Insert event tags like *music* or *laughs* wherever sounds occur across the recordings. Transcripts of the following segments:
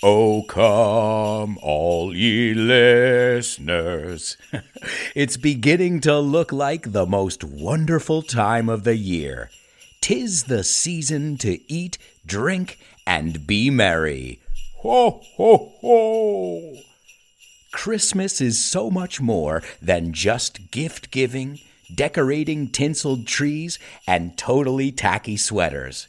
Oh, come, all ye listeners. *laughs* it's beginning to look like the most wonderful time of the year. Tis the season to eat, drink, and be merry. Ho, ho, ho! Christmas is so much more than just gift giving, decorating tinseled trees, and totally tacky sweaters.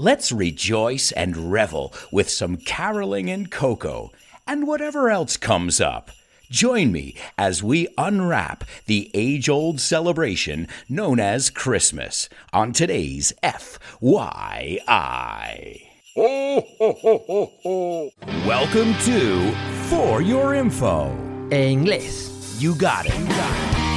Let's rejoice and revel with some caroling and cocoa and whatever else comes up. Join me as we unwrap the age old celebration known as Christmas on today's FYI. Ho, ho, ho, ho, ho. Welcome to For Your Info. En inglés. You got it. You got it.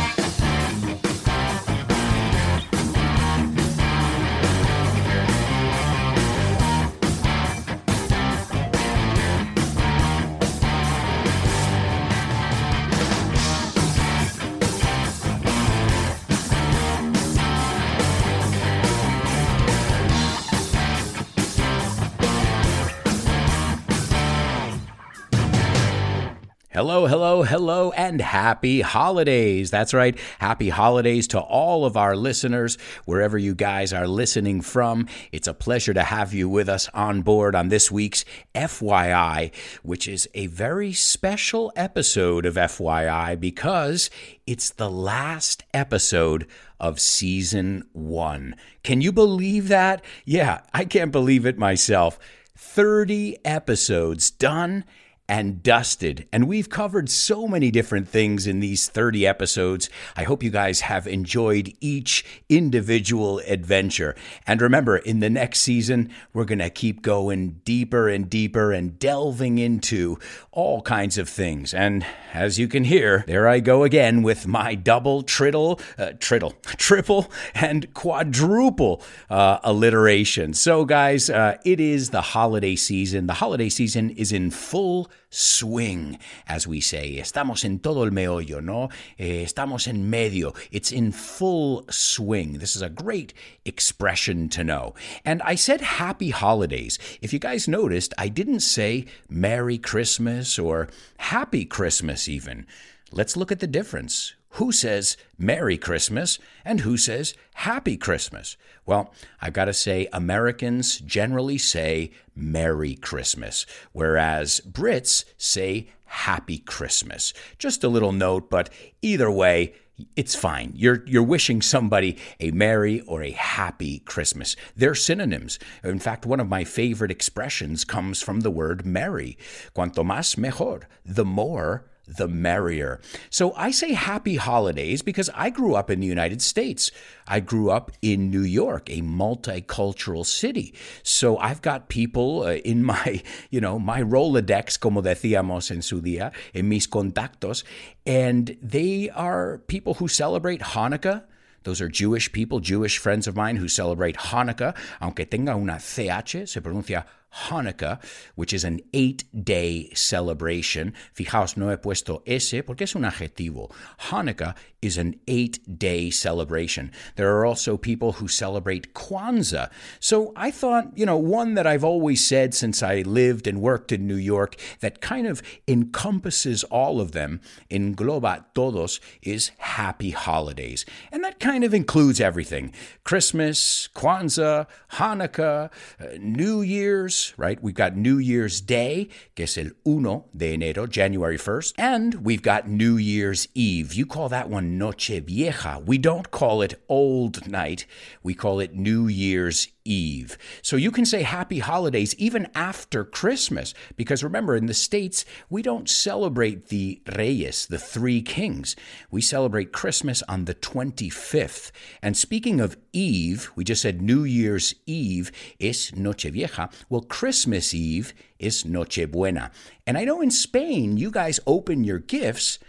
Hello, hello, hello, and happy holidays. That's right. Happy holidays to all of our listeners, wherever you guys are listening from. It's a pleasure to have you with us on board on this week's FYI, which is a very special episode of FYI because it's the last episode of season one. Can you believe that? Yeah, I can't believe it myself. 30 episodes done and dusted. And we've covered so many different things in these 30 episodes. I hope you guys have enjoyed each individual adventure. And remember, in the next season, we're going to keep going deeper and deeper and delving into all kinds of things. And as you can hear, there I go again with my double, triddle, uh, triddle, *laughs* triple, and quadruple uh, alliteration. So, guys, uh, it is the holiday season. The holiday season is in full swing, as we say. Estamos en todo el meollo, ¿no? Eh, estamos en medio. It's in full swing. This is a great expression to know. And I said happy holidays. If you guys noticed, I didn't say Merry Christmas or Happy Christmas, even. Let's look at the difference. Who says Merry Christmas and who says Happy Christmas? Well, I've got to say, Americans generally say Merry Christmas, whereas Brits say Happy Christmas. Just a little note, but either way, it's fine. You're you're wishing somebody a merry or a happy Christmas. They're synonyms. In fact, one of my favorite expressions comes from the word merry. Cuanto más mejor. The more the merrier. So I say happy holidays because I grew up in the United States. I grew up in New York, a multicultural city. So I've got people uh, in my, *laughs* you know, my Rolodex, como decíamos en su día, en mis contactos, and they are people who celebrate Hanukkah. Those are Jewish people, Jewish friends of mine who celebrate Hanukkah, aunque tenga una CH, se pronuncia Hanukkah, which is an eight day celebration. Fijaos, no he puesto ese porque es un adjetivo. Hanukkah is an eight day celebration. There are also people who celebrate Kwanzaa. So I thought, you know, one that I've always said since I lived and worked in New York that kind of encompasses all of them, engloba todos, is happy holidays. And that kind of includes everything Christmas, Kwanzaa, Hanukkah, uh, New Year's right? We've got New Year's Day, que es el uno de enero, January 1st, and we've got New Year's Eve. You call that one Noche Vieja. We don't call it Old Night, we call it New Year's Eve. So you can say happy holidays even after Christmas, because remember, in the States, we don't celebrate the Reyes, the three kings. We celebrate Christmas on the 25th. And speaking of Eve, we just said New Year's Eve is Nochevieja. Well, Christmas Eve is Nochebuena. And I know in Spain, you guys open your gifts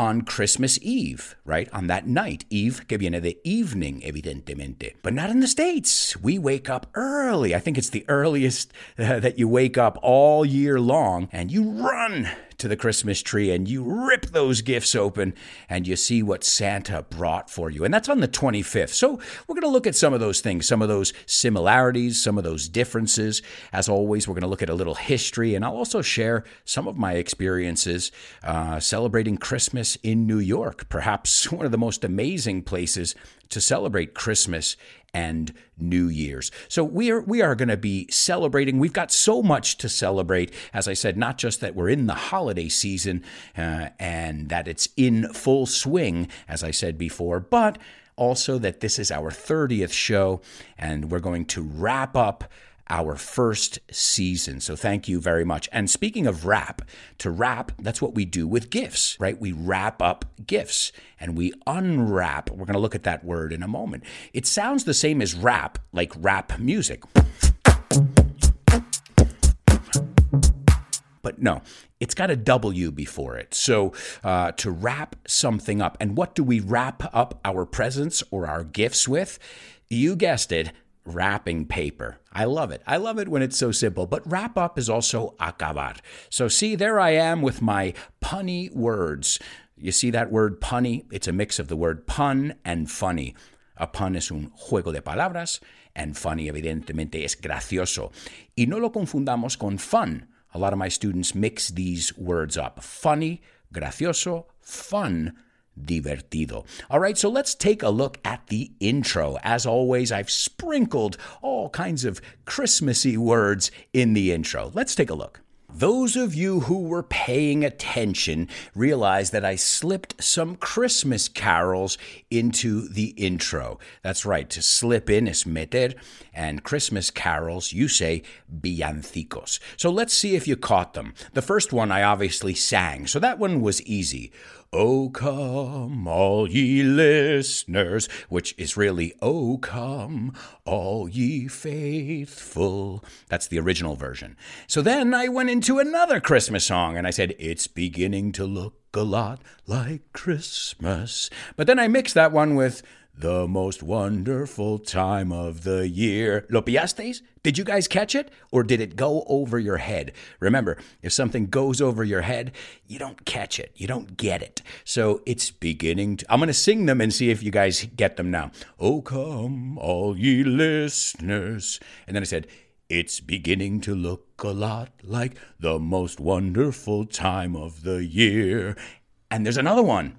on Christmas Eve, right? On that night. Eve que viene de evening, evidentemente. But not in the States. We wake up early. I think it's the earliest uh, *laughs* that you wake up all year long and you run to the Christmas tree and you rip those gifts open and you see what Santa brought for you. And that's on the 25th. So we're going to look at some of those things, some of those similarities, some of those differences. As always, we're going to look at a little history and I'll also share some of my experiences uh, celebrating Christmas in New York, perhaps *laughs* one of the most amazing places to celebrate Christmas and New Year's. So we are we are going to be celebrating. We've got so much to celebrate. As I said, not just that we're in the holiday season uh, and that it's in full swing, as I said before, but also that this is our 30th show and we're going to wrap up our first season. So thank you very much. And speaking of wrap, to wrap, that's what we do with gifts, right? We wrap up gifts and we unwrap. We're going to look at that word in a moment. It sounds the same as rap, like rap music. But no, it's got a W before it. So uh, to wrap something up. And what do we wrap up our presents or our gifts with? You guessed it, wrapping paper. I love it. I love it when it's so simple. But wrap up is also acabar. So see, there I am with my punny words. You see that word punny? It's a mix of the word pun and funny. A pun es un juego de palabras and funny evidentemente es gracioso. Y no lo confundamos con fun. A lot of my students mix these words up. Funny, gracioso, fun, divertido. All right, so let's take a look at the intro. As always, I've sprinkled all kinds of Christmassy words in the intro. Let's take a look. Those of you who were paying attention realize that I slipped some Christmas carols into the intro. That's right, to slip in is meter, and Christmas carols, you say villancicos. So let's see if you caught them. The first one I obviously sang, so that one was easy. Oh, come, all ye listeners, which is really, Oh, come, all ye faithful. That's the original version. So then I went into another Christmas song and I said, It's beginning to look a lot like Christmas. But then I mixed that one with, the most wonderful time of the year. ¿Lo pillasteis? Did you guys catch it? Or did it go over your head? Remember, if something goes over your head, you don't catch it. You don't get it. So it's beginning to. I'm going to sing them and see if you guys get them now. Oh, come, all ye listeners. And then I said, it's beginning to look a lot like the most wonderful time of the year. And there's another one.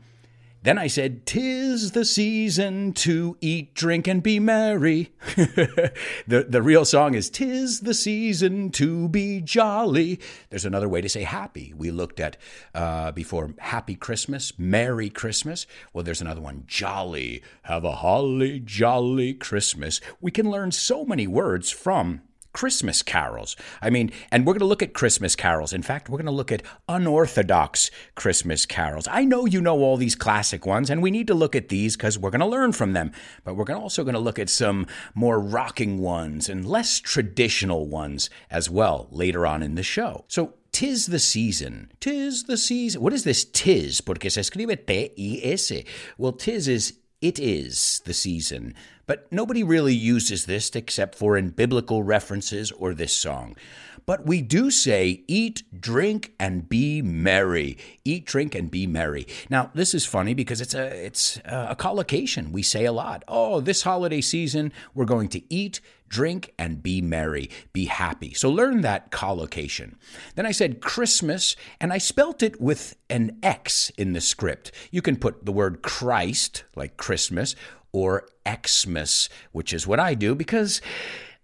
Then I said, Tis the season to eat, drink, and be merry. *laughs* the, the real song is, Tis the season to be jolly. There's another way to say happy. We looked at uh, before Happy Christmas, Merry Christmas. Well, there's another one, jolly. Have a holly jolly Christmas. We can learn so many words from Christmas carols. I mean, and we're going to look at Christmas carols. In fact, we're going to look at unorthodox Christmas carols. I know you know all these classic ones, and we need to look at these because we're going to learn from them. But we're also going to look at some more rocking ones and less traditional ones as well later on in the show. So, Tis the season. Tis the season. What is this tis? Porque se escribe T-I-S. Well, tis is it is the season, but nobody really uses this except for in biblical references or this song. But we do say, eat, drink, and be merry. Eat, drink, and be merry. Now, this is funny because it's a it's a collocation we say a lot. Oh, this holiday season, we're going to eat, drink, and be merry, be happy. So learn that collocation. Then I said Christmas, and I spelt it with an X in the script. You can put the word Christ, like Christmas, or Xmas, which is what I do because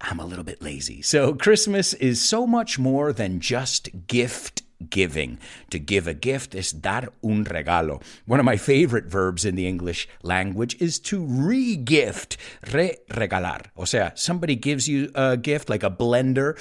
I'm a little bit lazy. So Christmas is so much more than just gift giving. To give a gift is dar un regalo. One of my favorite verbs in the English language is to re-gift, re-regalar. O sea, somebody gives you a gift like a blender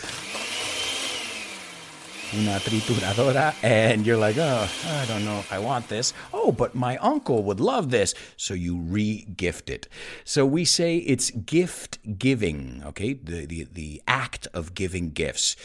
una trituradora, *laughs* and you're like, oh, I don't know if I want this. Oh, but my uncle would love this. So you re gift it. So we say it's gift giving, okay? The, the, the act of giving gifts.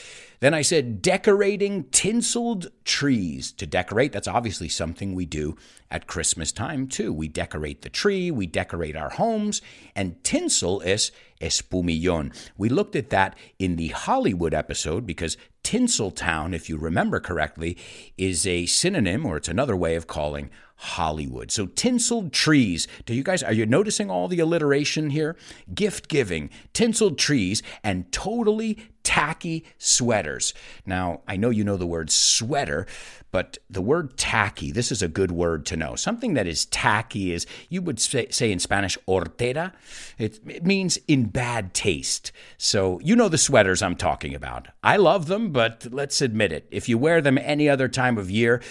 Then I said decorating tinseled trees. To decorate, that's obviously something we do at Christmas time too. We decorate the tree, we decorate our homes, and tinsel is espumillon. We looked at that in the Hollywood episode because Tinseltown, if you remember correctly, is a synonym or it's another way of calling Hollywood. So tinseled trees. Do you guys are you noticing all the alliteration here? Gift giving, tinseled trees, and totally tacky sweaters. Now, I know you know the word sweater, but the word tacky, this is a good word to know. Something that is tacky is, you would say, say in Spanish, ortera. It, it means in bad taste. So you know the sweaters I'm talking about. I love them, but let's admit it. If you wear them any other time of year,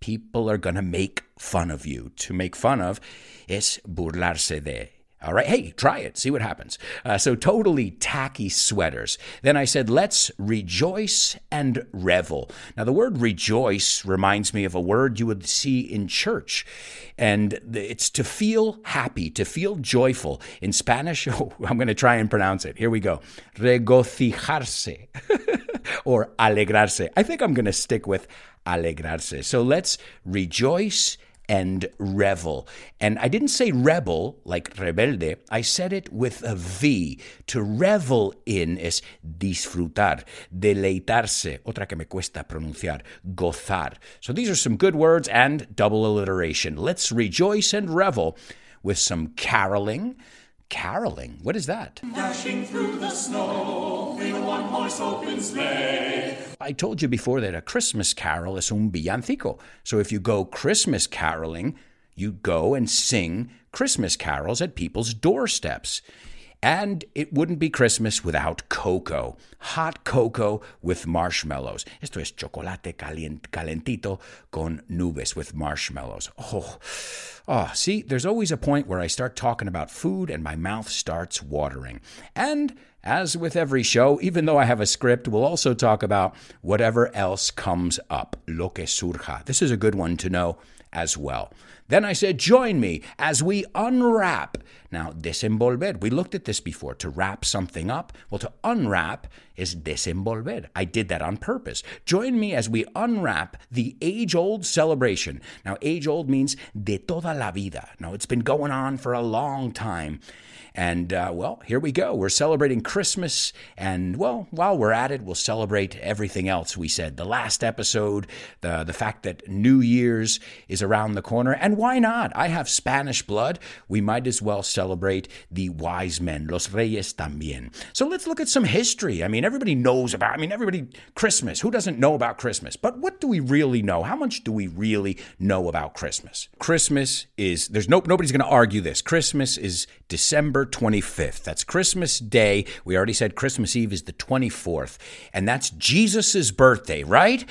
people are going to make fun of you. To make fun of es burlarse de. All right, hey, try it, see what happens. Uh, so, totally tacky sweaters. Then I said, let's rejoice and revel. Now, the word rejoice reminds me of a word you would see in church, and it's to feel happy, to feel joyful. In Spanish, *laughs* oh, I'm going to try and pronounce it. Here we go regocijarse *laughs* or alegrarse. I think I'm going to stick with alegrarse. So, let's rejoice and revel. And I didn't say rebel like rebelde, I said it with a V. To revel in is disfrutar, deleitarse, otra que me cuesta pronunciar, gozar. So these are some good words and double alliteration. Let's rejoice and revel with some caroling. Caroling? What is that? Dashing through the snow in a one horse open sleigh. I told you before that a Christmas carol is un villancico. So if you go Christmas caroling, you go and sing Christmas carols at people's doorsteps. And it wouldn't be Christmas without cocoa. Hot cocoa with marshmallows. Esto es chocolate calentito con nubes with marshmallows. Oh, oh, see, there's always a point where I start talking about food and my mouth starts watering. And as with every show, even though I have a script, we'll also talk about whatever else comes up. Lo que surja. This is a good one to know as well. Then I said, Join me as we unwrap. Now, desenvolver, we looked at this before. To wrap something up, well, to unwrap is desenvolver. I did that on purpose. Join me as we unwrap the age old celebration. Now, age old means de toda la vida. Now, it's been going on for a long time. And uh, well, here we go. We're celebrating Christmas. And well, while we're at it, we'll celebrate everything else we said. The last episode, the, the fact that New Year's is around the corner. And why not? I have Spanish blood. We might as well celebrate the wise men, los reyes también. So let's look at some history. I mean, everybody knows about, I mean, everybody, Christmas. Who doesn't know about Christmas? But what do we really know? How much do we really know about Christmas? Christmas is, there's no, nobody's going to argue this. Christmas is December 25th. That's Christmas Day. We already said Christmas Eve is the 24th, and that's Jesus' birthday, right?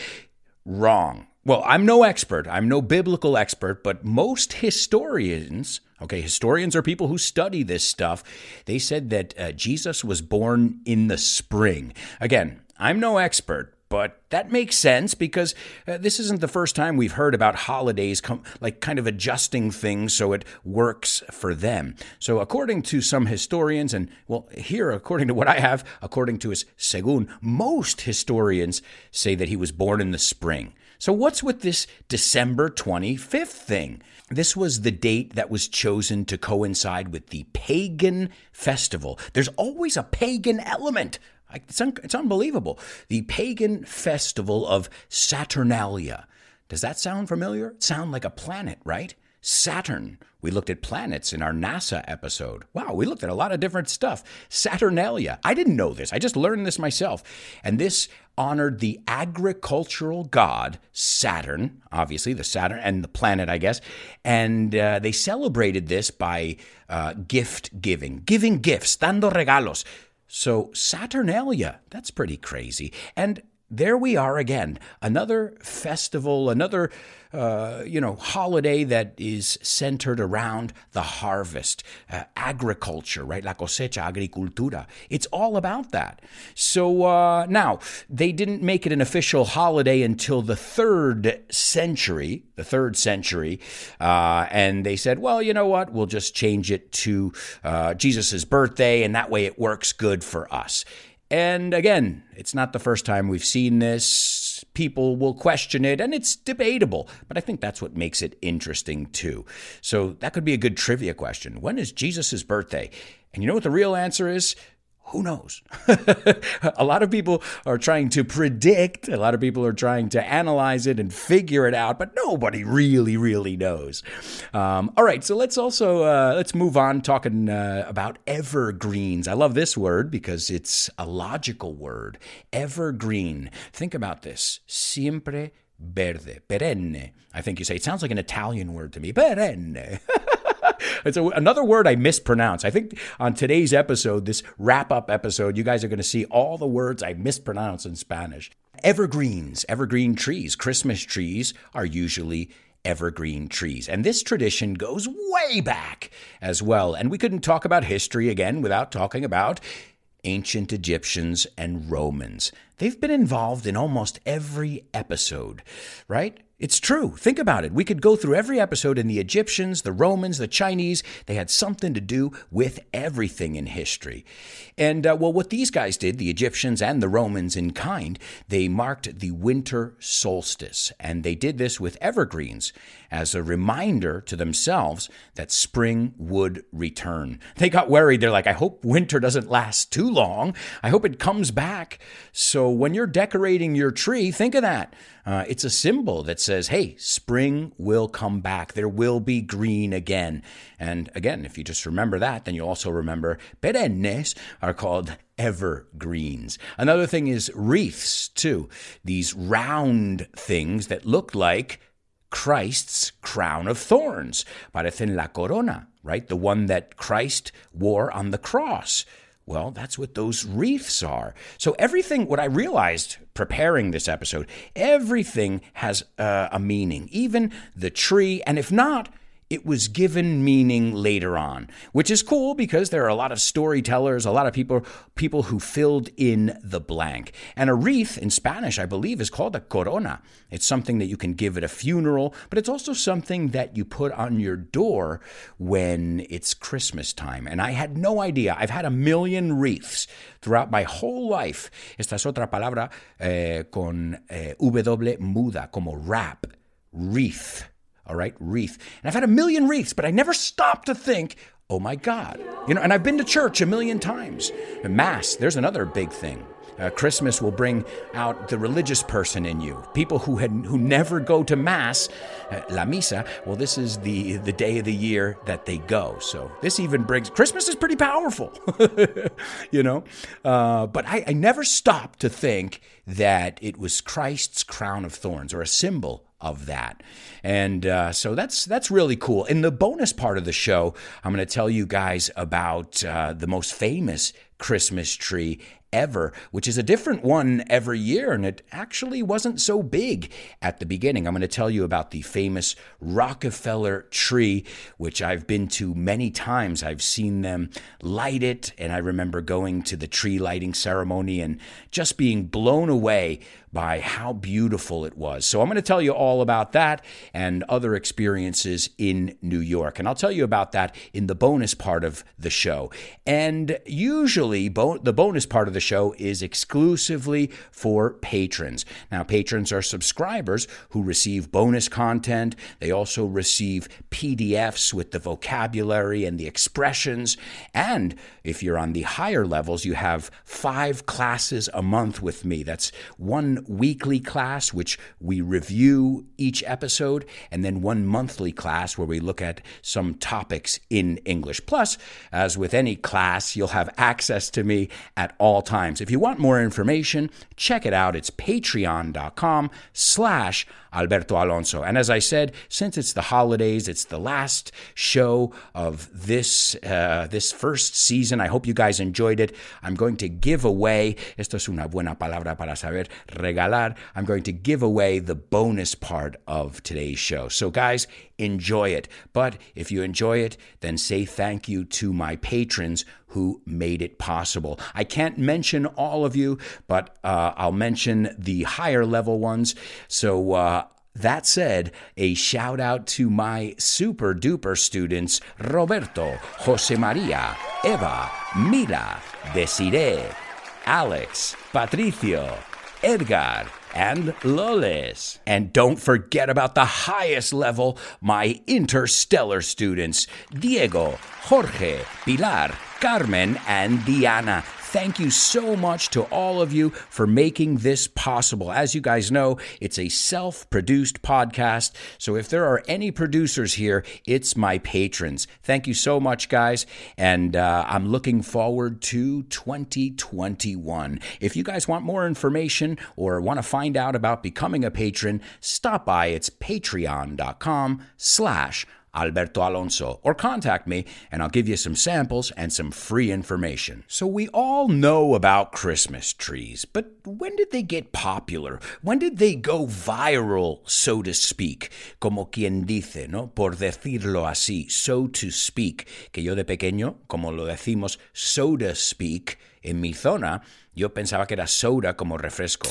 Wrong. Well, I'm no expert. I'm no biblical expert, but most historians, okay, historians are people who study this stuff, they said that uh, Jesus was born in the spring. Again, I'm no expert, but that makes sense because uh, this isn't the first time we've heard about holidays com- like kind of adjusting things so it works for them. So according to some historians and well here according to what I have according to his segun most historians say that he was born in the spring. So what's with this December 25th thing? This was the date that was chosen to coincide with the pagan festival. There's always a pagan element it's, un- it's unbelievable. The pagan festival of Saturnalia. Does that sound familiar? sound like a planet, right? Saturn. We looked at planets in our NASA episode. Wow, we looked at a lot of different stuff. Saturnalia. I didn't know this. I just learned this myself. And this honored the agricultural god Saturn, obviously, the Saturn and the planet, I guess. And uh, they celebrated this by uh, gift giving, giving gifts, dando regalos. So, Saturnalia, that's pretty crazy. And there we are again, another festival, another uh, you know holiday that is centered around the harvest, uh, agriculture, right? La cosecha, agricultura. It's all about that. So uh, now they didn't make it an official holiday until the third century, the third century, uh, and they said, well, you know what? We'll just change it to uh, Jesus's birthday, and that way it works good for us. And again, it's not the first time we've seen this people will question it, and it's debatable. But I think that's what makes it interesting, too. So that could be a good trivia question. When is Jesus' birthday? And you know what the real answer is? Who knows? *laughs* a lot of people are trying to predict, a lot of people are trying to analyze it and figure it out, but nobody really, really knows. Um, all right, so let's also uh, let's move on talking uh, about evergreens. I love this word because it's a logical word. Evergreen. Think about this. Siempre verde, perenne. I think you say it sounds like an Italian word to me. Perenne. *laughs* it's a, another word I mispronounce. I think on today's episode, this wrap up episode, you guys are going to see all the words I mispronounce in Spanish. Evergreens, evergreen trees, Christmas trees are usually evergreen trees. And this tradition goes way back as well. And we couldn't talk about history again without talking about ancient Egyptians and Romans. They've been involved in almost every episode, right? It's true. Think about it. We could go through every episode, and the Egyptians, the Romans, the Chinese, they had something to do with everything in history. And, uh, well, what these guys did, the Egyptians and the Romans in kind, they marked the winter solstice. And they did this with evergreens as a reminder to themselves that spring would return. They got worried. They're like, I hope winter doesn't last too long. I hope it comes back. So when you're decorating your tree, think of that. Uh, it's a symbol that says, hey, spring will come back. There will be green again. And again, if you just remember that, then you'll also remember perennes are called evergreens. Another thing is wreaths, too. These round things that look like Christ's crown of thorns. Parecen la corona, right? The one that Christ wore on the cross. Well, that's what those reefs are. So, everything, what I realized preparing this episode, everything has uh, a meaning, even the tree. And if not, it was given meaning later on, which is cool because there are a lot of storytellers, a lot of people people who filled in the blank. And a wreath in Spanish, I believe, is called a corona. It's something that you can give at a funeral, but it's also something that you put on your door when it's Christmas time. And I had no idea. I've had a million wreaths throughout my whole life. Esta es otra palabra eh, con eh, W muda, como wrap, wreath all right, wreath. And I've had a million wreaths, but I never stopped to think, oh my God. You know, and I've been to church a million times. And Mass, there's another big thing. Uh, Christmas will bring out the religious person in you. People who had who never go to mass, uh, la misa. Well, this is the the day of the year that they go. So this even brings Christmas is pretty powerful, *laughs* you know. Uh, but I, I never stopped to think that it was Christ's crown of thorns or a symbol of that. And uh, so that's that's really cool. In the bonus part of the show, I'm going to tell you guys about uh, the most famous Christmas tree ever, which is a different one every year, and it actually wasn't so big at the beginning. I'm going to tell you about the famous Rockefeller tree, which I've been to many times. I've seen them light it, and I remember going to the tree lighting ceremony and just being blown away by how beautiful it was. So I'm going to tell you all about that and other experiences in New York. And I'll tell you about that in the bonus part of the show. And usually, bo- the bonus part of the show is exclusively for patrons. Now, patrons are subscribers who receive bonus content. They also receive PDFs with the vocabulary and the expressions. And if you're on the higher levels, you have five classes a month with me. That's one weekly class, which we review each episode, and then one monthly class where we look at some topics in English. Plus, as with any class, you'll have access to me at all times. If you want more information, check it out. It's patreon.com slash Alberto Alonso. And as I said, since it's the holidays, it's the last show of this uh, this first season. I hope you guys enjoyed it. I'm going to give away. Esto es una buena palabra para saber regalar. I'm going to give away the bonus part of today's show. So guys, enjoy it. But if you enjoy it, then say thank you to my patrons who made it possible. I can't mention all of you, but uh, I'll mention the higher level ones. So, uh, that said, a shout out to my super duper students Roberto, Jose Maria, Eva, Mila, Desiree, Alex, Patricio, Edgar, and Loles. And don't forget about the highest level, my interstellar students, Diego, Jorge, Pilar, Carmen, and Diana. Thank you so much to all of you for making this possible. As you guys know, it's a self produced podcast. So if there are any producers here, it's my patrons. Thank you so much, guys. And uh, I'm looking forward to 2021. If you guys want more information or want to find out about becoming a patron, stop by. It's patreon.com slash Alberto Alonso, or contact me and I'll give you some samples and some free information. So, we all know about Christmas trees, but when did they get popular? When did they go viral, so to speak? Como quien dice, ¿no? Por decirlo así, so to speak. Que yo de pequeño, como lo decimos, so to speak, en mi zona, yo pensaba que era soda como refresco.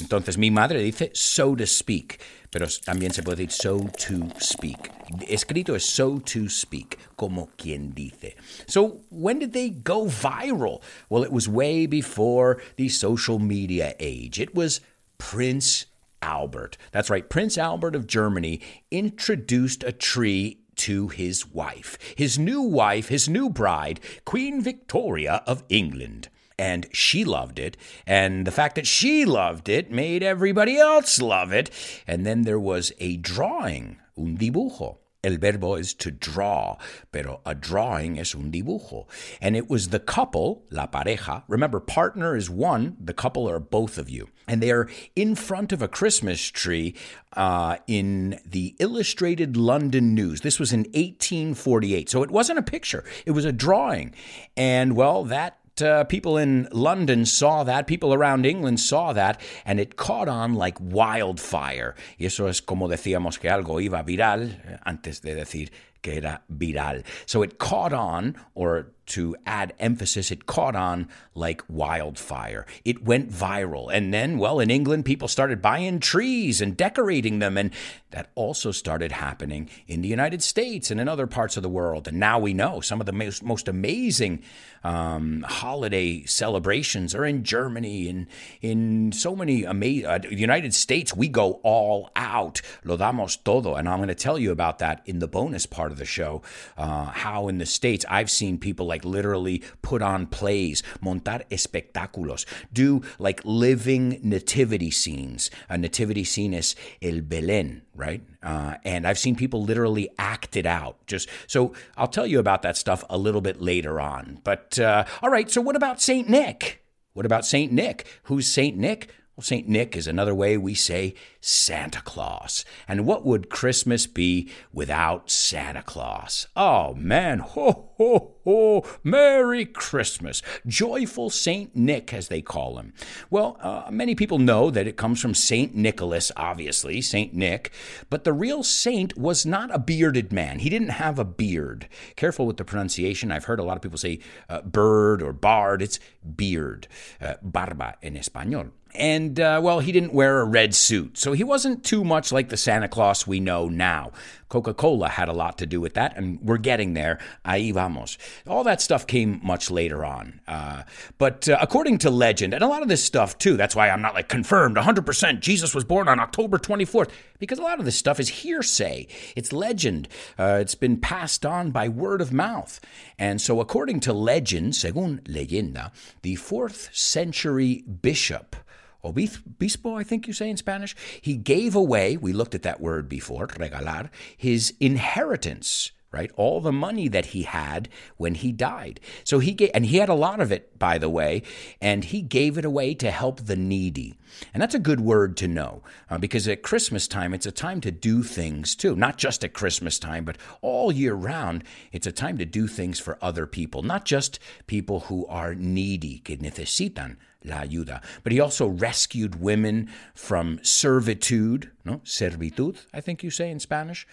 Entonces mi madre dice so to speak, pero también se puede decir so to speak. Escrito es so to speak, como quien dice. So when did they go viral? Well, it was way before the social media age. It was Prince Albert. That's right, Prince Albert of Germany introduced a tree to his wife, his new wife, his new bride, Queen Victoria of England and she loved it. And the fact that she loved it made everybody else love it. And then there was a drawing, un dibujo. El verbo is to draw, pero a drawing es un dibujo. And it was the couple, la pareja. Remember, partner is one, the couple are both of you. And they're in front of a Christmas tree uh, in the Illustrated London News. This was in 1848. So it wasn't a picture, it was a drawing. And well, that uh, people in London saw that, people around England saw that, and it caught on like wildfire. Y eso es como decíamos que algo iba viral eh, antes de decir que era viral. So it caught on, or to add emphasis, it caught on like wildfire. It went viral. And then, well, in England, people started buying trees and decorating them. And that also started happening in the United States and in other parts of the world. And now we know some of the most, most amazing um, holiday celebrations are in Germany and in so many amazing, uh, United States, we go all out. Lo damos todo. And I'm going to tell you about that in the bonus part of the show. Uh, how in the States, I've seen people like literally put on plays, montar espectáculos, do like living nativity scenes. A nativity scene is El Belén, right? Uh, and I've seen people literally act it out. Just so I'll tell you about that stuff a little bit later on. But uh, all right, so what about Saint Nick? What about Saint Nick? Who's Saint Nick? Well, St. Nick is another way we say Santa Claus. And what would Christmas be without Santa Claus? Oh, man, ho, ho, ho, Merry Christmas. Joyful St. Nick, as they call him. Well, uh, many people know that it comes from St. Nicholas, obviously, St. Nick, but the real saint was not a bearded man. He didn't have a beard. Careful with the pronunciation. I've heard a lot of people say uh, bird or bard. It's beard, uh, barba in Espanol. And, uh, well, he didn't wear a red suit, so he wasn't too much like the Santa Claus we know now. Coca Cola had a lot to do with that, and we're getting there. Ahí vamos. All that stuff came much later on. Uh, but uh, according to legend, and a lot of this stuff too, that's why I'm not like confirmed 100% Jesus was born on October 24th, because a lot of this stuff is hearsay. It's legend. Uh, it's been passed on by word of mouth. And so, according to legend, según leyenda, the fourth century bishop, obispo, I think you say in Spanish, he gave away, we looked at that word before, regalar, his inheritance right? All the money that he had when he died. So he gave, and he had a lot of it, by the way, and he gave it away to help the needy. And that's a good word to know uh, because at Christmas time, it's a time to do things too. Not just at Christmas time, but all year round, it's a time to do things for other people, not just people who are needy, que necesitan la ayuda. But he also rescued women from servitude, no? Servitud, I think you say in Spanish.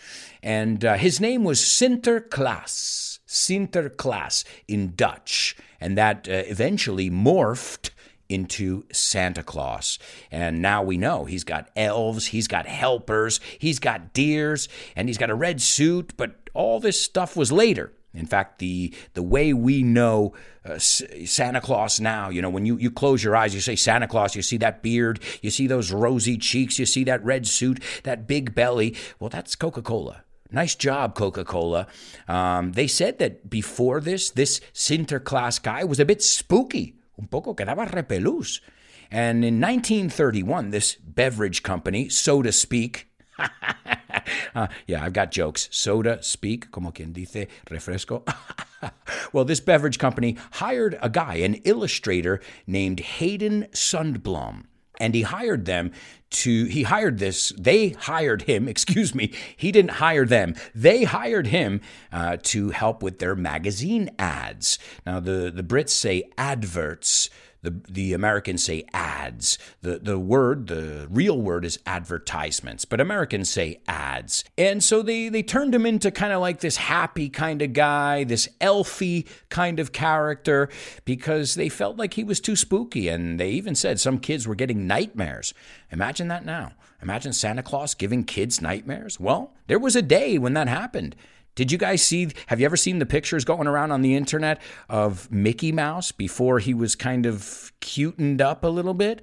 And uh, his name was Sinterklaas, Sinterklaas in Dutch. And that uh, eventually morphed into Santa Claus. And now we know he's got elves, he's got helpers, he's got deers, and he's got a red suit, but all this stuff was later. In fact, the the way we know uh, Santa Claus now, you know, when you, you close your eyes, you say Santa Claus, you see that beard, you see those rosy cheeks, you see that red suit, that big belly. Well, that's Coca Cola. Nice job, Coca Cola. Um, they said that before this, this Sinterklaas guy was a bit spooky. Un poco quedaba repelús. And in 1931, this beverage company, so to speak, *laughs* uh, yeah, I've got jokes. Soda, speak, como quien dice, refresco. *laughs* well, this beverage company hired a guy, an illustrator named Hayden Sundblom. And he hired them to, he hired this, they hired him, *laughs* excuse me, he didn't hire them. They hired him uh, to help with their magazine ads. Now, the, the Brits say adverts. The, the Americans say ads. The, the word, the real word is advertisements, but Americans say ads. And so they, they turned him into kind of like this happy kind of guy, this elfy kind of character, because they felt like he was too spooky. And they even said some kids were getting nightmares. Imagine that now. Imagine Santa Claus giving kids nightmares. Well, there was a day when that happened. Did you guys see? Have you ever seen the pictures going around on the internet of Mickey Mouse before he was kind of cutened up a little bit?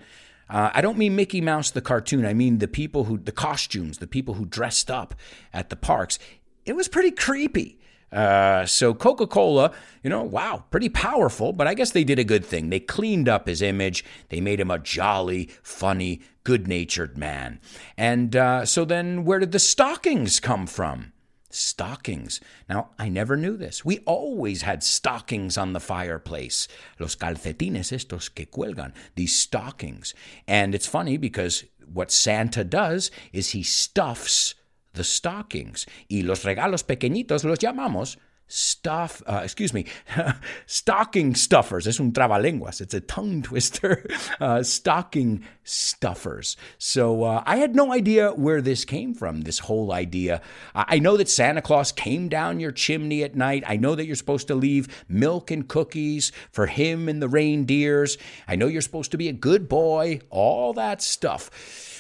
Uh, I don't mean Mickey Mouse the cartoon. I mean the people who, the costumes, the people who dressed up at the parks. It was pretty creepy. Uh, so Coca Cola, you know, wow, pretty powerful, but I guess they did a good thing. They cleaned up his image. They made him a jolly, funny, good natured man. And uh, so then where did the stockings come from? Stockings. Now, I never knew this. We always had stockings on the fireplace. Los calcetines estos que cuelgan, these stockings. And it's funny because what Santa does is he stuffs the stockings. Y los regalos pequeñitos los llamamos stuff, uh, excuse me, *laughs* stocking stuffers. Es un trabalenguas. It's a tongue twister. *laughs* Uh, stocking stuffers. So uh, I had no idea where this came from, this whole idea. I know that Santa Claus came down your chimney at night. I know that you're supposed to leave milk and cookies for him and the reindeers. I know you're supposed to be a good boy, all that stuff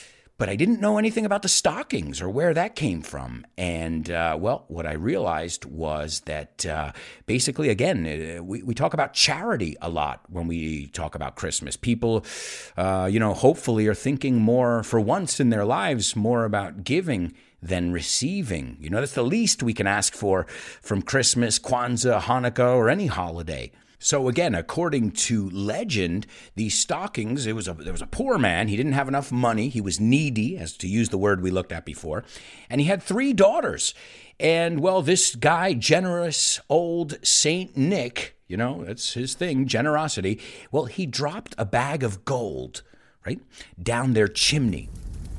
but I didn't know anything about the stockings or where that came from. And uh, well, what I realized was that uh, basically, again, uh, we, we talk about charity a lot when we talk about Christmas. People, uh, you know, hopefully are thinking more for once in their lives more about giving than receiving. You know, that's the least we can ask for from Christmas, Kwanzaa, Hanukkah, or any holiday. So again, according to legend, these stockings, it was a there was a poor man, he didn't have enough money, he was needy, as to use the word we looked at before, and he had three daughters. And well, this guy, generous old Saint Nick, you know, that's his thing, generosity. Well, he dropped a bag of gold, right, down their chimney.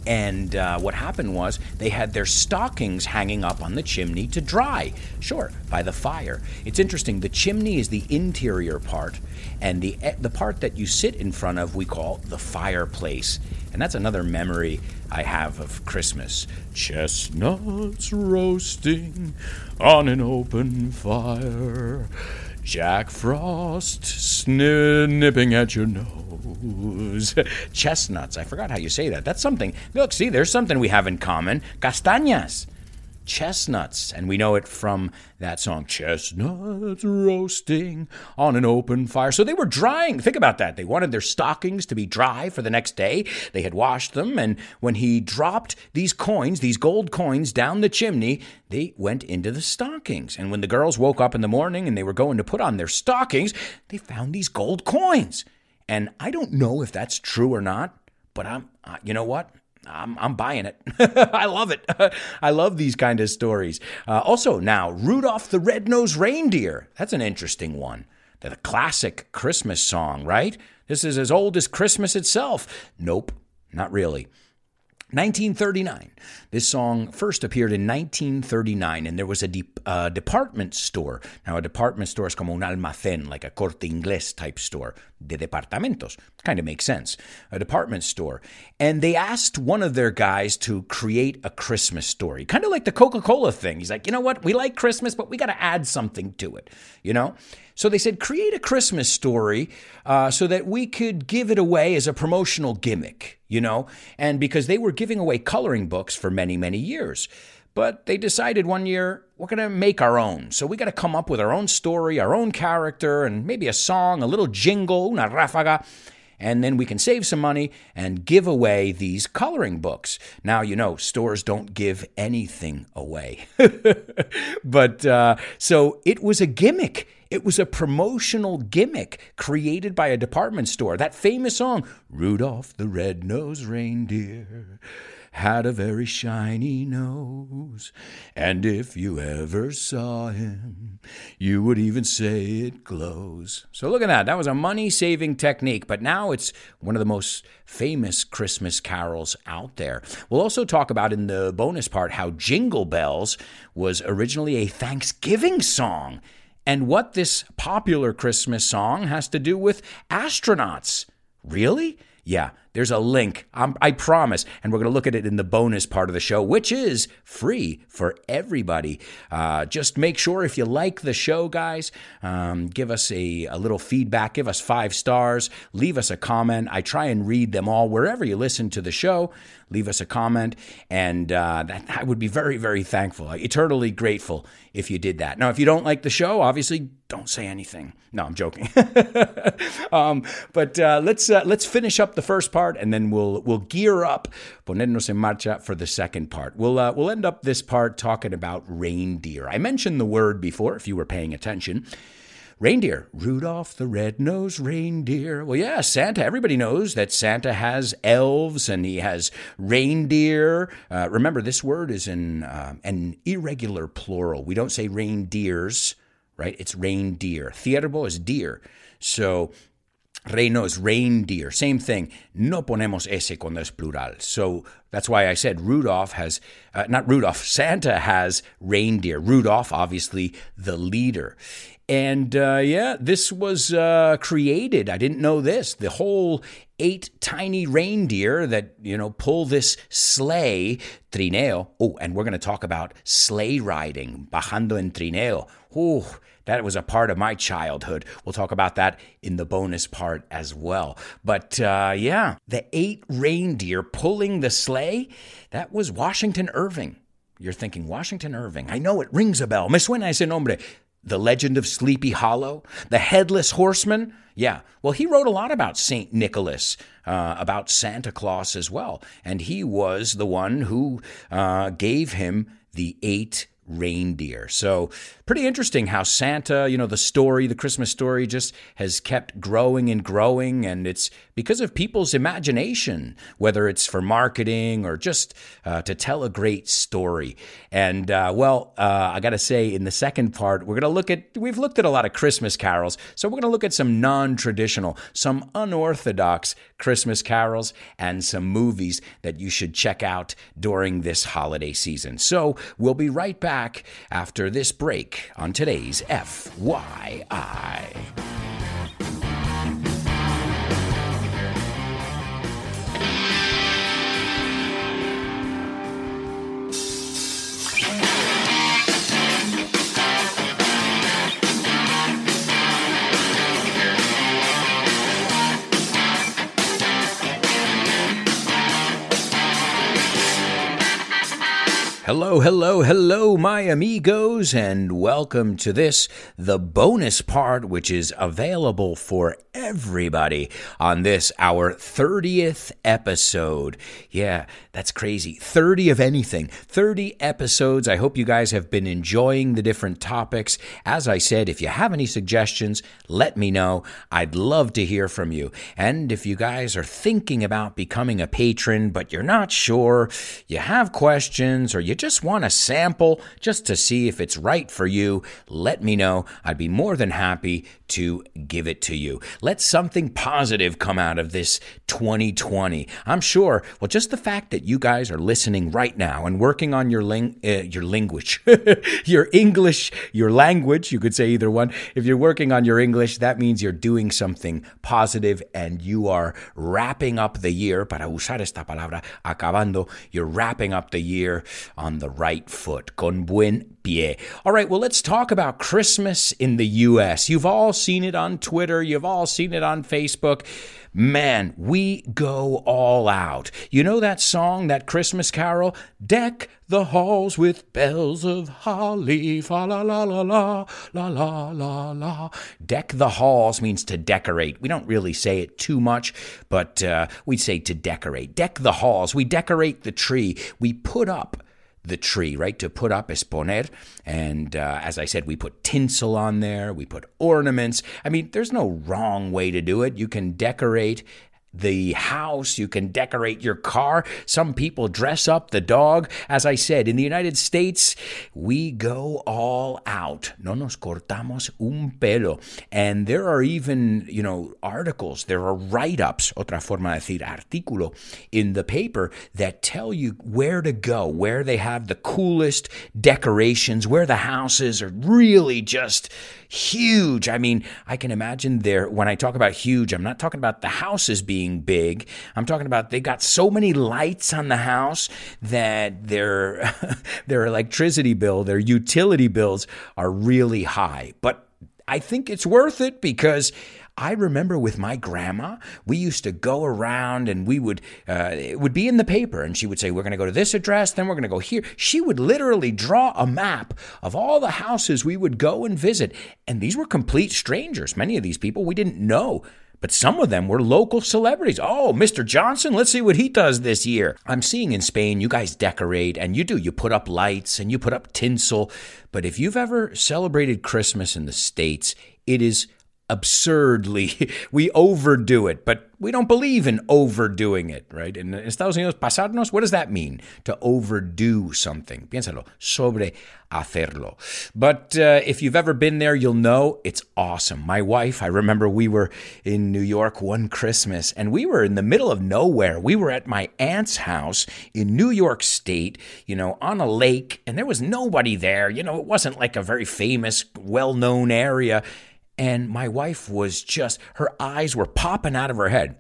And uh, what happened was they had their stockings hanging up on the chimney to dry, sure, by the fire. It's interesting. The chimney is the interior part, and the eh, the part that you sit in front of we call the fireplace. And that's another memory I have of Christmas. Chestnuts roasting on an open fire. Jack Frost snipping at your nose. Chestnuts. I forgot how you say that. That's something. Look, see, there's something we have in common. Castañas chestnuts. And we know it from that song, Chestnuts Roasting on an Open Fire. So they were drying. Think about that. They wanted their stockings to be dry for the next day. They had washed them. And when he dropped these coins, these gold coins, down the chimney, they went into the stockings. And when the girls woke up in the morning and they were going to put on their stockings, they found these gold coins. And I don't know if that's true or not, but I'm, uh, you know what? I'm, I'm buying it. *laughs* I love it. *laughs* I love these kind of stories. Uh, also, now, Rudolph the Red-Nosed Reindeer. That's an interesting one. The classic Christmas song, right? This is as old as Christmas itself. Nope, not really. 1939. This song first appeared in 1939, and there was a de- uh, department store. Now, a department store is como un almacén, like a corte inglés type store, de departamentos. Kind of makes sense. A department store. And they asked one of their guys to create a Christmas story, kind of like the Coca Cola thing. He's like, you know what? We like Christmas, but we got to add something to it, you know? So they said, create a Christmas story uh, so that we could give it away as a promotional gimmick, you know? And because they were giving away coloring books for many, many years. but they decided one year we're going to make our own. So we got to come up with our own story, our own character, and maybe a song, a little jingle, una ráfaga and then we can save some money and give away these coloring books. Now, you know, stores don't give anything away. *laughs* but uh, so it was a gimmick. It was a promotional gimmick created by a department store. That famous song, Rudolph the Red-Nosed Reindeer had a very shiny nose, and if you ever saw him, you would even say it glows. So look at that. That was a money saving technique, but now it's one of the most famous Christmas carols out there. We'll also talk about in the bonus part how Jingle Bells was originally a Thanksgiving song and what this popular Christmas song has to do with astronauts. Really? Yeah, there's a link, um, I promise. And we're going to look at it in the bonus part of the show, which is free for everybody. Uh, just make sure if you like the show, guys, um, give us a, a little feedback, give us five stars, leave us a comment. I try and read them all wherever you listen to the show. Leave us a comment, and uh, that, I would be very, very thankful, eternally grateful if you did that. Now, if you don't like the show, obviously don't say anything. No, I'm joking. *laughs* um, but uh, let's uh, let's finish up the first part part, and then we'll we'll gear up, ponernos en marcha for the second part. We'll uh, we'll end up this part talking about reindeer. I mentioned the word before, if you were paying attention. Reindeer, Rudolph the red-nosed reindeer. Well, yeah, Santa. Everybody knows that Santa has elves and he has reindeer. Uh, remember, this word is in uh, an irregular plural. We don't say reindeers, right? It's reindeer. Ciervo is deer. So Reino is reindeer. Same thing. No ponemos ese cuando es plural. So that's why I said Rudolph has, uh, not Rudolph, Santa has reindeer. Rudolph, obviously, the leader. And uh, yeah, this was uh, created. I didn't know this. The whole eight tiny reindeer that, you know, pull this sleigh, trineo. Oh, and we're going to talk about sleigh riding, bajando en trineo. Oh, that was a part of my childhood. We'll talk about that in the bonus part as well. But uh, yeah, the eight reindeer pulling the sleigh, that was Washington Irving. You're thinking, Washington Irving. I know it rings a bell. Me suena ese nombre. The Legend of Sleepy Hollow, The Headless Horseman. Yeah, well, he wrote a lot about St. Nicholas, uh, about Santa Claus as well. And he was the one who uh, gave him the eight reindeer. So, pretty interesting how Santa, you know, the story, the Christmas story just has kept growing and growing. And it's because of people's imagination, whether it's for marketing or just uh, to tell a great story. And, uh, well, uh, I got to say, in the second part, we're going to look at, we've looked at a lot of Christmas carols. So, we're going to look at some non traditional, some unorthodox Christmas carols and some movies that you should check out during this holiday season. So, we'll be right back back after this break on today's FYI. Hello, hello, hello, my amigos, and welcome to this, the bonus part, which is available for everybody on this, our 30th episode. Yeah, that's crazy. 30 of anything, 30 episodes. I hope you guys have been enjoying the different topics. As I said, if you have any suggestions, let me know. I'd love to hear from you. And if you guys are thinking about becoming a patron, but you're not sure, you have questions, or you just want a sample just to see if it's right for you, let me know. I'd be more than happy to give it to you. Let something positive come out of this 2020. I'm sure, well, just the fact that you guys are listening right now and working on your ling- uh, your language, *laughs* your English, your language, you could say either one. If you're working on your English, that means you're doing something positive and you are wrapping up the year, para usar esta palabra, acabando, you're wrapping up the year on the right foot, con buen pie. All right, well, let's talk about Christmas in the U.S. You've all seen it on Twitter, you've all seen it on Facebook. Man, we go all out. You know that song, that Christmas carol? Deck the halls with bells of holly, fa la la la la, la la la la. Deck the halls means to decorate. We don't really say it too much, but uh, we say to decorate. Deck the halls. We decorate the tree. We put up the tree, right? To put up es poner. And uh, as I said, we put tinsel on there, we put ornaments. I mean, there's no wrong way to do it. You can decorate the house, you can decorate your car. Some people dress up the dog. As I said, in the United States, we go all out. No nos cortamos un pelo. And there are even, you know, articles, there are write ups, otra forma de decir artículo, in the paper that tell you where to go, where they have the coolest decorations, where the houses are really just huge. I mean, I can imagine there, when I talk about huge, I'm not talking about the houses being big. I'm talking about they got so many lights on the house that their, *laughs* their electricity bill, their utility bills are really high. But I think it's worth it because I remember with my grandma, we used to go around and we would, uh, it would be in the paper, and she would say, We're going to go to this address, then we're going to go here. She would literally draw a map of all the houses we would go and visit. And these were complete strangers. Many of these people we didn't know. But some of them were local celebrities. Oh, Mr. Johnson, let's see what he does this year. I'm seeing in Spain, you guys decorate and you do. You put up lights and you put up tinsel. But if you've ever celebrated Christmas in the States, it is absurdly, *laughs* we overdo it, but we don't believe in overdoing it, right? In Estados Unidos, pasarnos, what does that mean? To overdo something. Piénsalo, sobre hacerlo. But uh, if you've ever been there, you'll know it's awesome. My wife, I remember we were in New York one Christmas and we were in the middle of nowhere. We were at my aunt's house in New York State, you know, on a lake, and there was nobody there. You know, it wasn't like a very famous, well known area. And my wife was just, her eyes were popping out of her head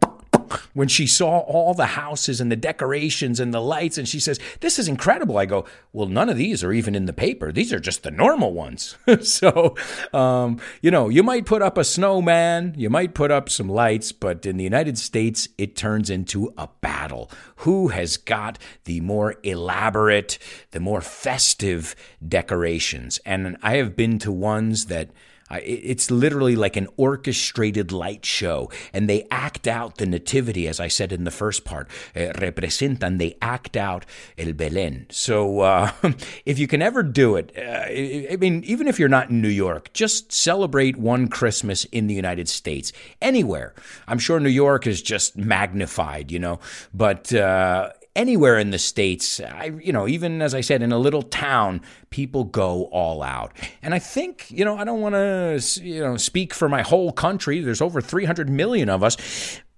when she saw all the houses and the decorations and the lights. And she says, This is incredible. I go, Well, none of these are even in the paper. These are just the normal ones. *laughs* so, um, you know, you might put up a snowman, you might put up some lights, but in the United States, it turns into a battle. Who has got the more elaborate, the more festive decorations? And I have been to ones that it's literally like an orchestrated light show, and they act out the nativity, as I said in the first part. Uh, representan, they act out el Belén. So uh, *laughs* if you can ever do it, uh, I mean, even if you're not in New York, just celebrate one Christmas in the United States, anywhere. I'm sure New York is just magnified, you know, but uh, anywhere in the states i you know even as i said in a little town people go all out. And i think you know i don't want to you know speak for my whole country. There's over 300 million of us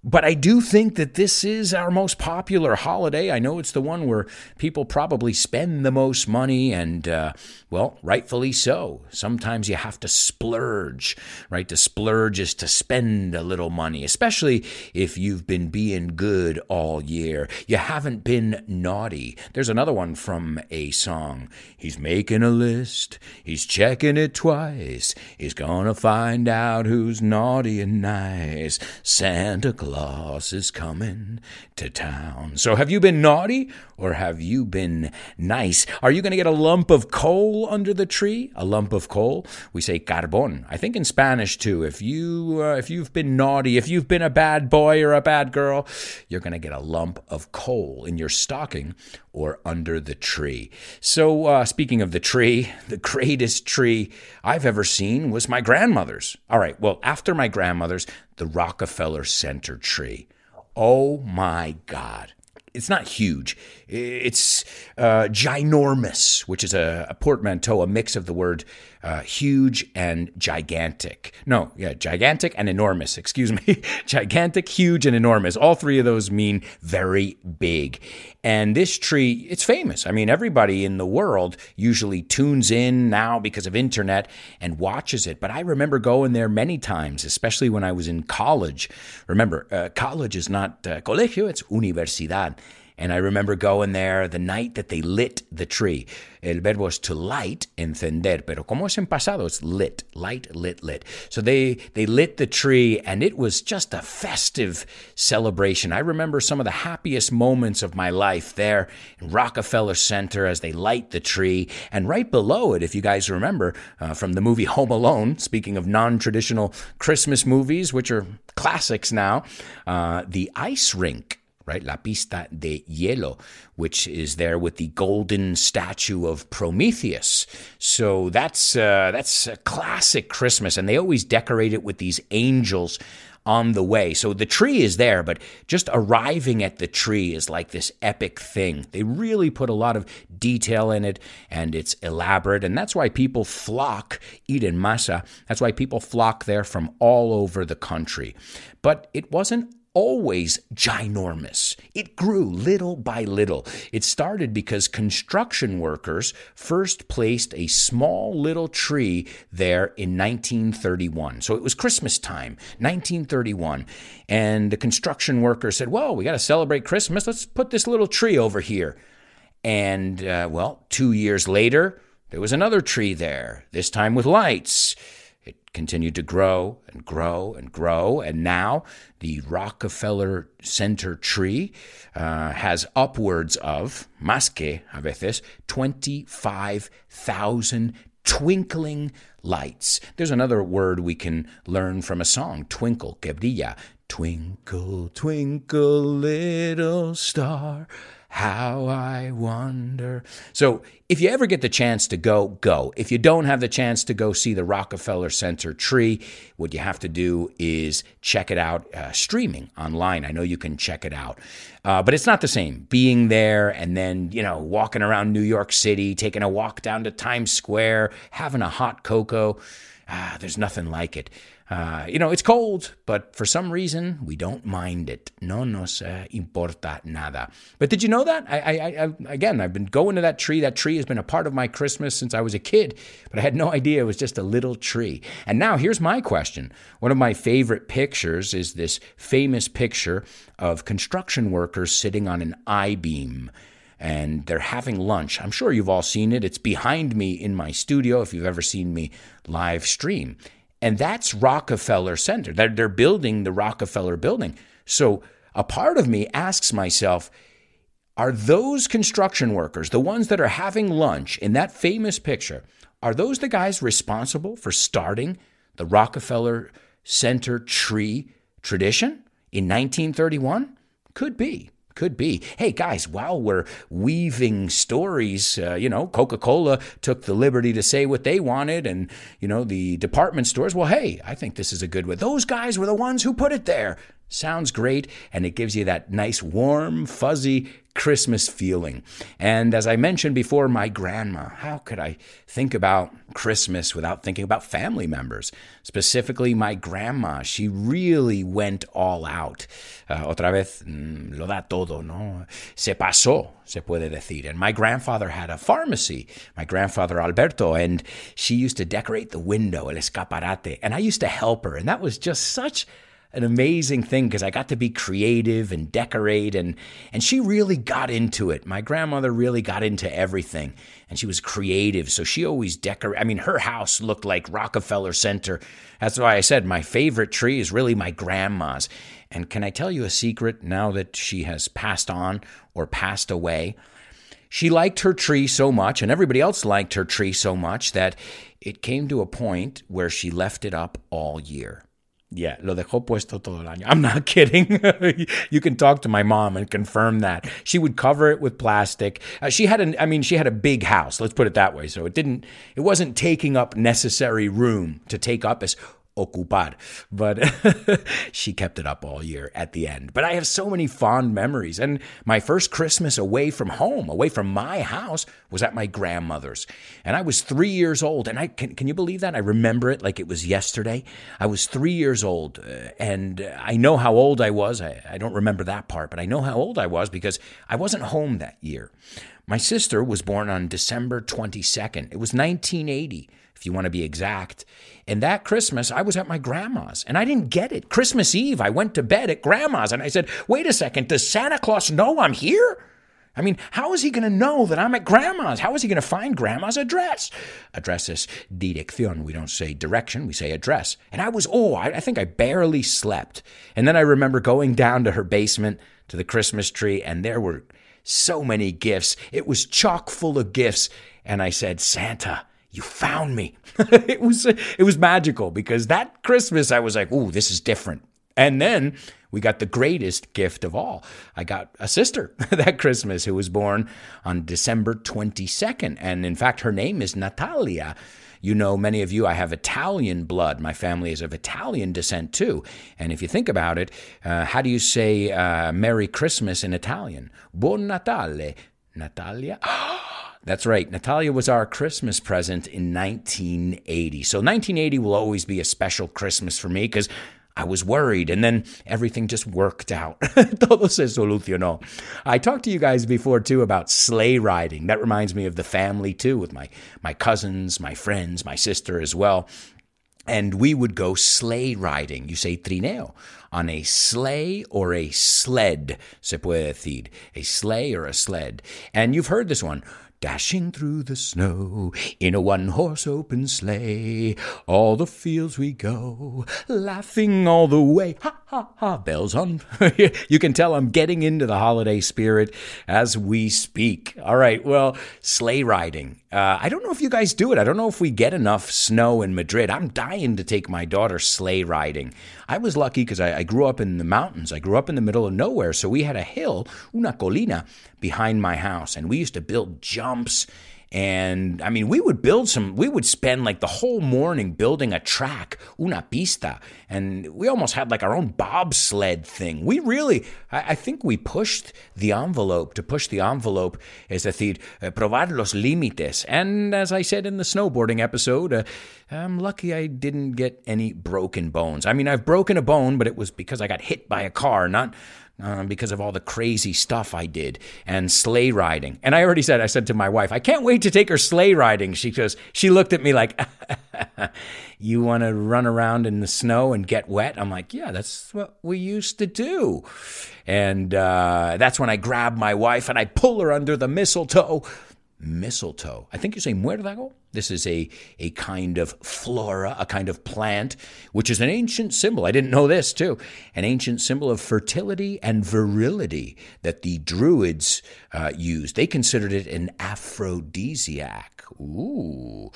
but I do think that this is our most popular holiday. I know it's the one where people probably spend the most money, and, uh, well, rightfully so. Sometimes you have to splurge, right? To splurge is to spend a little money, especially if you've been being good all year. You haven't been naughty. There's another one from a song. He's making a list, he's checking it twice. He's gonna find out who's naughty and nice. Santa Claus Claus is coming to town. So, have you been naughty or have you been nice? Are you going to get a lump of coal under the tree? A lump of coal? We say carbón. I think in Spanish too. If you uh, if you've been naughty, if you've been a bad boy or a bad girl, you're going to get a lump of coal in your stocking or under the tree. So, uh, speaking of the tree, *laughs* the greatest tree I've ever seen was my grandmother's. All right, well, after my grandmother's, the Rockefeller Center tree. Oh my God. It's not huge. It's uh, ginormous, which is a, a, portmanteau, a mix of the word uh, huge and gigantic. No, yeah, gigantic and enormous. *laughs* Excuse me. gigantic, huge, and enormous. All three of those mean very big. And this tree, it's famous. I mean, everybody in the world usually tunes in now because of internet and watches it. But I remember going there many times, especially when I was in college. Remember, uh, college is not uh, colegio, it's universidad. And I remember going there the night that they lit the tree. El verbo is to light, encender, pero como es en pasado, it's lit, light, lit, lit. So they, they lit the tree and it was just a festive celebration. I remember some of the happiest moments of my life there in Rockefeller Center as they light the tree. And right below it, if you guys remember uh, from the movie Home Alone, speaking of non traditional Christmas movies, which are classics now, uh, the ice rink right? La pista de hielo, which is there with the golden statue of Prometheus. So that's uh, that's a classic Christmas, and they always decorate it with these angels on the way. So the tree is there, but just arriving at the tree is like this epic thing. They really put a lot of detail in it and it's elaborate. And that's why people flock, in masa, that's why people flock there from all over the country. But it wasn't always ginormous. It grew little by little. It started because construction workers first placed a small little tree there in 1931. So it was Christmas time, 1931. And the construction workers said, Well, we got to celebrate Christmas. Let's put this little tree over here. And, uh, well, two years later, there was another tree there, this time with lights continued to grow and grow and grow. And now the Rockefeller Center tree uh, has upwards of, más que a veces, 25,000 twinkling lights. There's another word we can learn from a song, twinkle, que brilla. Twinkle, twinkle, little star how I wonder. So, if you ever get the chance to go, go. If you don't have the chance to go see the Rockefeller Center tree, what you have to do is check it out uh, streaming online. I know you can check it out, uh, but it's not the same being there and then, you know, walking around New York City, taking a walk down to Times Square, having a hot cocoa. Ah, there's nothing like it. Uh, you know, it's cold, but for some reason we don't mind it. No nos uh, importa nada. But did you know that? I, I, I, again, I've been going to that tree. That tree has been a part of my Christmas since I was a kid, but I had no idea it was just a little tree. And now here's my question. One of my favorite pictures is this famous picture of construction workers sitting on an I beam and they're having lunch. I'm sure you've all seen it. It's behind me in my studio if you've ever seen me live stream. And that's Rockefeller Center. They're, they're building the Rockefeller building. So a part of me asks myself, are those construction workers, the ones that are having lunch in that famous picture, are those the guys responsible for starting the Rockefeller Center tree tradition in 1931? Could be. Could be. Hey, guys, while we're weaving stories, uh, you know, Coca Cola took the liberty to say what they wanted, and, you know, the department stores, well, hey, I think this is a good one. Those guys were the ones who put it there. Sounds great, and it gives you that nice, warm, fuzzy Christmas feeling. And as I mentioned before, my grandma, how could I think about Christmas without thinking about family members? Specifically, my grandma, she really went all out. Uh, otra vez, mm, lo da todo, ¿no? Se pasó, se puede decir. And my grandfather had a pharmacy, my grandfather Alberto, and she used to decorate the window, el escaparate, and I used to help her. And that was just such an amazing thing because I got to be creative and decorate and and she really got into it. My grandmother really got into everything and she was creative. So she always decorate I mean her house looked like Rockefeller Center. That's why I said my favorite tree is really my grandma's. And can I tell you a secret now that she has passed on or passed away? She liked her tree so much, and everybody else liked her tree so much, that it came to a point where she left it up all year. Yeah, lo dejó puesto todo el año. I'm not *laughs* kidding. you can talk to my mom and confirm that. She would cover it with plastic. Uh, she had an I mean she had a big house, let's put it that way. So it didn't it wasn't taking up necessary room to take up as ocupar. But *laughs* she kept it up all year at the end. But I have so many fond memories. And my first Christmas away from home, away from my house, was at my grandmother's. And I was three years old. And I can, can you believe that? I remember it like it was yesterday. I was three years old. Uh, and I know how old I was. I, I don't remember that part, but I know how old I was because I wasn't home that year. My sister was born on December 22nd. It was 1980. If you want to be exact. And that Christmas, I was at my grandma's and I didn't get it. Christmas Eve, I went to bed at grandma's and I said, wait a second, does Santa Claus know I'm here? I mean, how is he going to know that I'm at grandma's? How is he going to find grandma's address? Address is dirección. We don't say direction, we say address. And I was, oh, I, I think I barely slept. And then I remember going down to her basement to the Christmas tree, and there were so many gifts. It was chock full of gifts. And I said, Santa, you found me. *laughs* it was it was magical because that Christmas I was like, "Ooh, this is different." And then we got the greatest gift of all. I got a sister *laughs* that Christmas who was born on December 22nd. And in fact, her name is Natalia. You know, many of you, I have Italian blood. My family is of Italian descent too. And if you think about it, uh, how do you say uh, Merry Christmas in Italian? Buon Natale. Natalia? *gasps* *gasps* That's right. Natalia was our Christmas present in 1980. So 1980 will always be a special Christmas for me because I was worried, and then everything just worked out. *laughs* Todo se solucionó. I talked to you guys before too about sleigh riding. That reminds me of the family too, with my my cousins, my friends, my sister as well. And we would go sleigh riding. You say trineo on a sleigh or a sled, se puede decir. A sleigh or a sled. And you've heard this one dashing through the snow in a one horse open sleigh. All the fields we go, laughing all the way. Ha ha ha, bells on. *laughs* you can tell I'm getting into the holiday spirit as we speak. All right, well, sleigh riding. Uh, I don't know if you guys do it. I don't know if we get enough snow in Madrid. I'm dying to take my daughter sleigh riding. I was lucky because I, I grew up in the mountains. I grew up in the middle of nowhere, so we had a hill, una colina, behind my house, and we used to build jumps and I mean, we would build some, we would spend like the whole morning building a track, una pista. And we almost had like our own bobsled thing. We really, I, I think we pushed the envelope. To push the envelope, es decir, uh, probar los límites. And as I said in the snowboarding episode, uh, I'm lucky I didn't get any broken bones. I mean, I've broken a bone, but it was because I got hit by a car, not uh, because of all the crazy stuff I did and sleigh riding. And I already said, I said to my wife, I can't wait to take her sleigh riding. She goes, she looked at me like, *laughs* you want to run around in the snow and get wet? I'm like, yeah, that's what we used to do. And uh, that's when I grab my wife and I pull her under the mistletoe mistletoe. I think you say muérdago. This is a, a kind of flora, a kind of plant, which is an ancient symbol. I didn't know this too. An ancient symbol of fertility and virility that the Druids uh, used. They considered it an aphrodisiac. Ooh.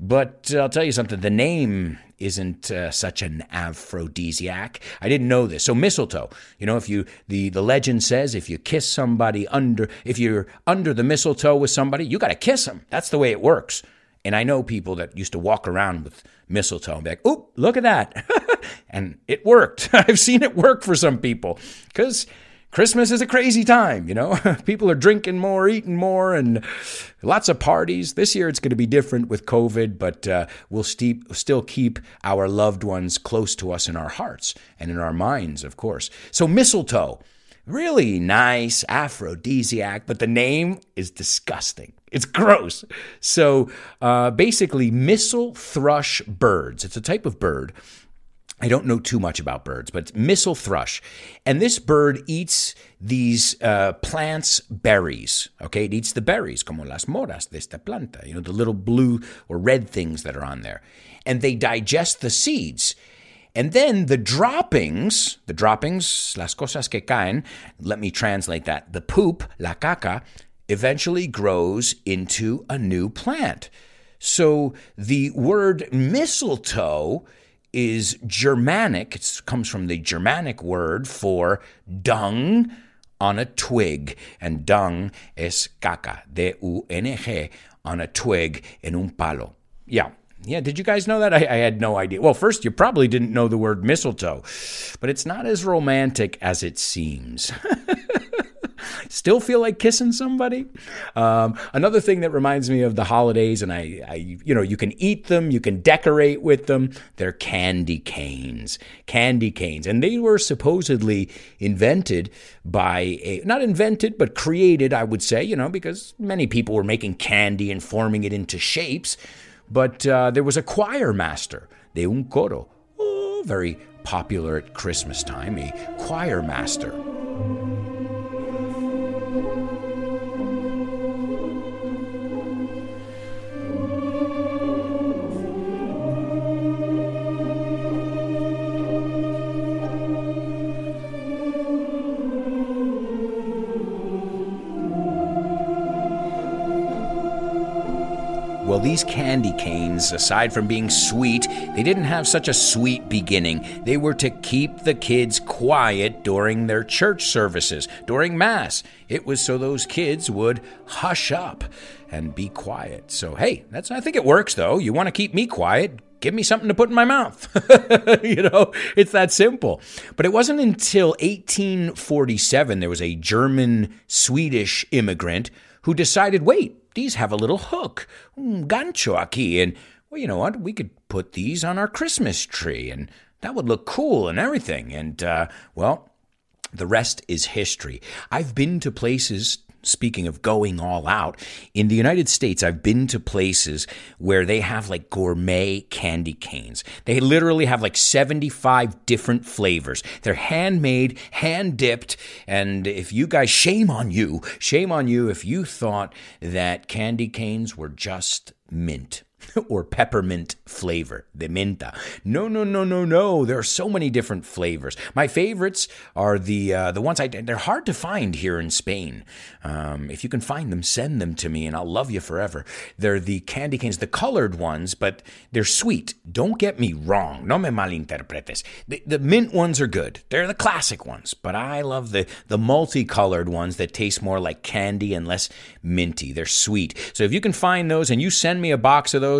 But I'll tell you something the name isn't uh, such an aphrodisiac. I didn't know this. So mistletoe, you know, if you the the legend says if you kiss somebody under if you're under the mistletoe with somebody, you got to kiss them. That's the way it works. And I know people that used to walk around with mistletoe and be like, "Oop, look at that," *laughs* and it worked. *laughs* I've seen it work for some people because Christmas is a crazy time, you know? *laughs* People are drinking more, eating more, and lots of parties. This year it's going to be different with COVID, but uh, we'll still keep our loved ones close to us in our hearts and in our minds, of course. So, mistletoe, really nice, aphrodisiac, but the name is disgusting. It's gross. So, uh, basically, mistle thrush birds. It's a type of bird I don't know too much about birds, but it's mistle thrush. And this bird eats these uh, plants' berries. Okay, it eats the berries, como las moras de esta planta, you know, the little blue or red things that are on there. And they digest the seeds. And then the droppings, the droppings, las cosas que caen, let me translate that. The poop, la caca, eventually grows into a new plant. So the word mistletoe is Germanic. It comes from the Germanic word for dung on a twig. And dung es caca, D-U-N-G, on a twig en un palo. Yeah. Yeah, did you guys know that? I, I, had no idea. Well, first, you probably didn't know the word mistletoe, but it's not as romantic as it seems. *laughs* Still feel like kissing somebody? Um, another thing that reminds me of the holidays, and I, I, you know, you can eat them, you can decorate with them. They're candy canes. Candy canes. And they were supposedly invented by a, not invented, but created, I would say, you know, because many people were making candy and forming it into shapes but uh, there was a choir master, de un coro, oh, very popular at Christmas time, a choir master. These candy canes, aside from being sweet, they didn't have such a sweet beginning. They were to keep the kids quiet during their church services, during Mass. It was so those kids would hush up and be quiet. So, hey, that's I think it works though. You want to keep me quiet, give me something to put in my mouth. *laughs* you know, it's that simple. But it wasn't until 1847 there was a German Swedish immigrant who decided, wait, these have a little hook, un gancho aquí, and well, you know what? We could put these on our Christmas tree, and that would look cool and everything. And uh, well, the rest is history. I've been to places speaking of going all out, in the United States, I've been to places where they have like gourmet candy canes. They literally have like 75 different flavors. They're handmade, hand dipped. And if you guys, shame on you, shame on you if you thought that candy canes were just mint. *laughs* or peppermint flavor, de menta. No, no, no, no, no. There are so many different flavors. My favorites are the uh, the ones I they're hard to find here in Spain. Um, if you can find them, send them to me, and I'll love you forever. They're the candy canes, the colored ones, but they're sweet. Don't get me wrong. No me malinterpretes. The, the mint ones are good. They're the classic ones, but I love the the multicolored ones that taste more like candy and less minty. They're sweet. So if you can find those and you send me a box of those